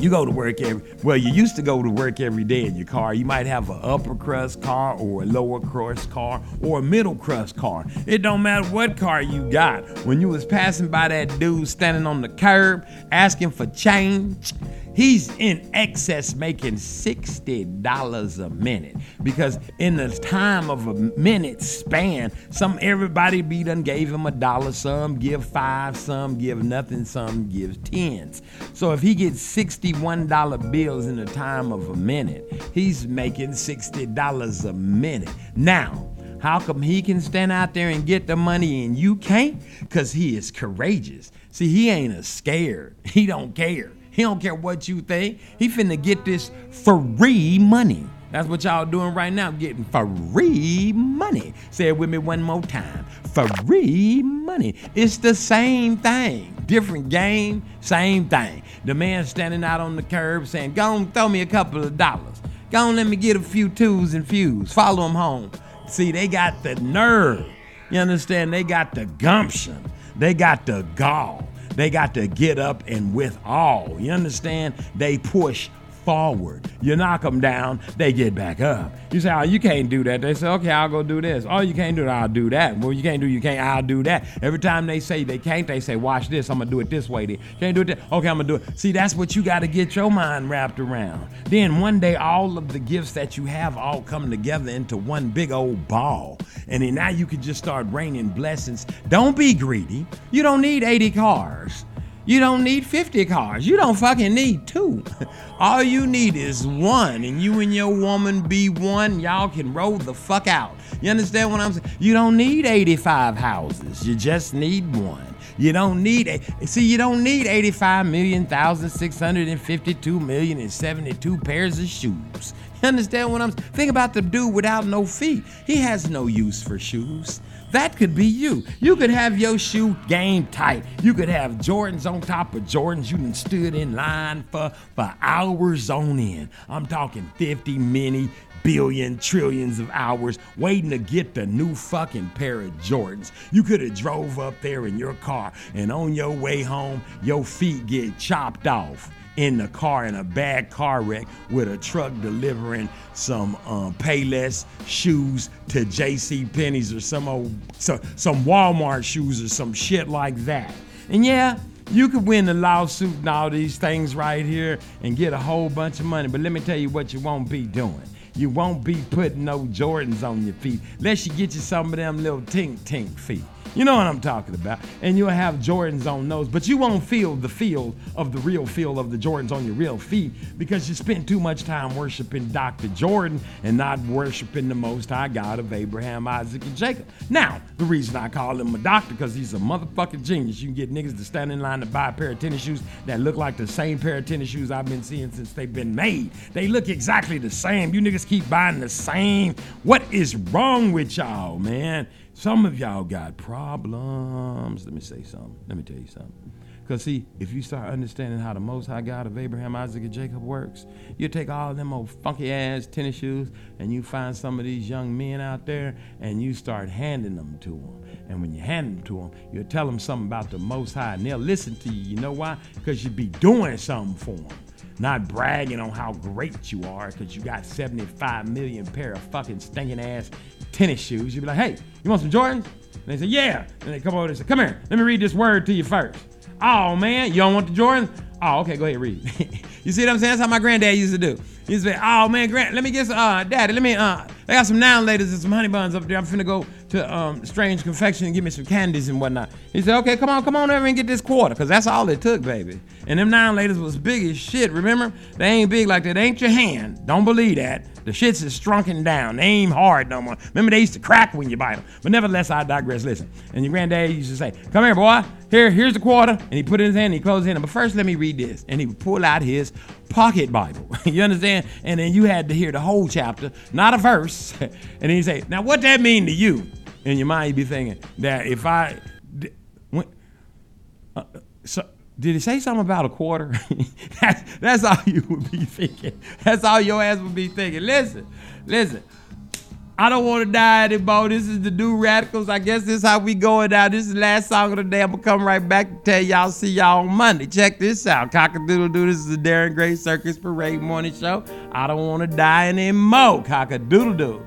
You go to work every well, you used to go to work every day in your car. You might have an upper crust car or a lower crust car or a middle crust car. It don't matter what car you got. When you was passing by that dude standing on the curb asking for change, he's in excess making $60 a minute because in the time of a minute span some everybody be done gave him a dollar some give five some give nothing some give tens so if he gets $61 bills in the time of a minute he's making $60 a minute now how come he can stand out there and get the money and you can't? Because he is courageous. See, he ain't a scared. He don't care. He don't care what you think. He finna get this free money. That's what y'all doing right now, getting free money. Say it with me one more time. Free money. It's the same thing. Different game, same thing. The man standing out on the curb saying, Go on, throw me a couple of dollars. Go on, let me get a few twos and fews. Follow him home. See, they got the nerve. You understand? They got the gumption. They got the gall. They got to get up and with all. You understand? They push forward. You knock them down, they get back up. You say, oh, you can't do that. They say, okay, I'll go do this. Oh, you can't do that, I'll do that. Well, you can't do, you can't, I'll do that. Every time they say they can't, they say, watch this, I'm gonna do it this way. Then. Can't do it that. Okay, I'm gonna do it. See, that's what you gotta get your mind wrapped around. Then one day, all of the gifts that you have all come together into one big old ball. And then now you can just start raining blessings. Don't be greedy. You don't need 80 cars. You don't need 50 cars. You don't fucking need two. All you need is one, and you and your woman be one. Y'all can roll the fuck out. You understand what I'm saying? You don't need 85 houses. You just need one. You don't need a see. You don't need 85 million thousand six hundred and 52 million and 72 pairs of shoes. You understand what I'm? Saying? Think about the dude without no feet. He has no use for shoes. That could be you. You could have your shoe game tight. You could have Jordans on top of Jordans. You done stood in line for, for hours on end. I'm talking 50 many billion trillions of hours waiting to get the new fucking pair of Jordans. You could have drove up there in your car and on your way home, your feet get chopped off in the car in a bad car wreck with a truck delivering some um, Payless shoes to J.C. Penney's or some old so, some Walmart shoes or some shit like that. And yeah, you could win the lawsuit and all these things right here and get a whole bunch of money. But let me tell you what you won't be doing. You won't be putting no Jordans on your feet unless you get you some of them little tink tink feet. You know what I'm talking about. And you'll have Jordans on those, but you won't feel the feel of the real feel of the Jordans on your real feet because you spent too much time worshiping Dr. Jordan and not worshiping the Most High God of Abraham, Isaac, and Jacob. Now, the reason I call him a doctor because he's a motherfucking genius. You can get niggas to stand in line to buy a pair of tennis shoes that look like the same pair of tennis shoes I've been seeing since they've been made. They look exactly the same. You niggas keep buying the same. What is wrong with y'all, man? Some of y'all got problems. Let me say something. Let me tell you something. Because, see, if you start understanding how the Most High God of Abraham, Isaac, and Jacob works, you take all them old funky ass tennis shoes and you find some of these young men out there and you start handing them to them. And when you hand them to them, you tell them something about the Most High and they'll listen to you. You know why? Because you be doing something for them. Not bragging on how great you are because you got 75 million pair of fucking stinking ass tennis shoes. You'd be like, hey, you want some Jordans? And they say, yeah. And they come over and say, come here, let me read this word to you first. Oh man, you don't want the Jordans? Oh, okay, go ahead, read. you see what I'm saying? That's how my granddad used to do. He used to say, oh man, grand, let me get some, uh, daddy, let me, uh, I got some Now and Laters and some honey buns up there. I'm finna go to um, Strange Confection and give me some candies and whatnot. He said, okay, come on, come on over and get this quarter, because that's all it took, baby. And them nine ladies was big as shit, remember? They ain't big like that. Ain't your hand. Don't believe that. The shits is shrunken down. They ain't hard no more. Remember, they used to crack when you bite them. But nevertheless, I digress. Listen. And your granddad used to say, Come here, boy. Here, here's the quarter. And he put it in his hand and he closed his hand. But first, let me read this. And he would pull out his pocket Bible. you understand? And then you had to hear the whole chapter, not a verse. and then he say, Now, what that mean to you? In your mind, you'd be thinking that if I. d- when- uh, so, did he say something about a quarter? that's, that's all you would be thinking. That's all your ass would be thinking. Listen, listen. I don't want to die anymore. This is the new radicals. I guess this is how we going down. This is the last song of the day. I'm gonna come right back and tell y'all. See y'all on Monday. Check this out. Cockadoodle doo. This is the Darren Gray Circus Parade Morning Show. I don't want to die anymore. Cockadoodle doo.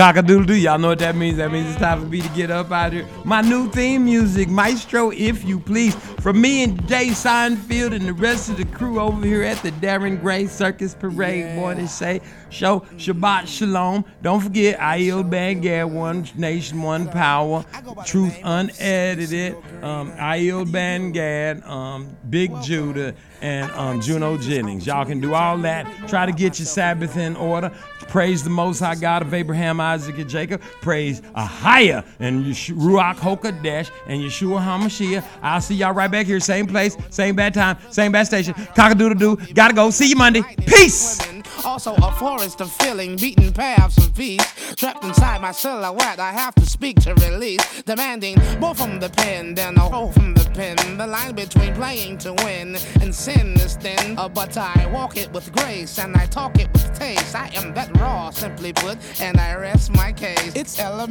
Cockadoodle doo. Y'all know what that means. That means it's time for me to get up out here. My new theme music, Maestro, if you please. From me and DJ Seinfeld and the rest of the crew over here at the Darren Gray Circus Parade Morning Say Show. Shabbat Shalom. Don't forget, Aiel Bangad, One Nation, One Power. Truth Unedited. Um, Aiel Bangad, um, Big Judah, and um, Juno Jennings. Y'all can do all that. Try to get your Sabbath in order. Praise the Most High God of Abraham, Isaac, and Jacob. Praise Ahia and Ruach HaKodesh and Yeshua HaMashiach. I'll see y'all right back here, same place, same bad time, same bad station. Cockadoodle doo. Gotta go. See you Monday. Peace. Also a forest of feeling, beaten paths of peace. Trapped inside my silhouette, I have to speak to release. Demanding more from the pen than a hole from the pen. The line between playing to win and sin is thin. Uh, but I walk it with grace and I talk it with taste. I am that raw, simply put, and I rest my case. It's elementary.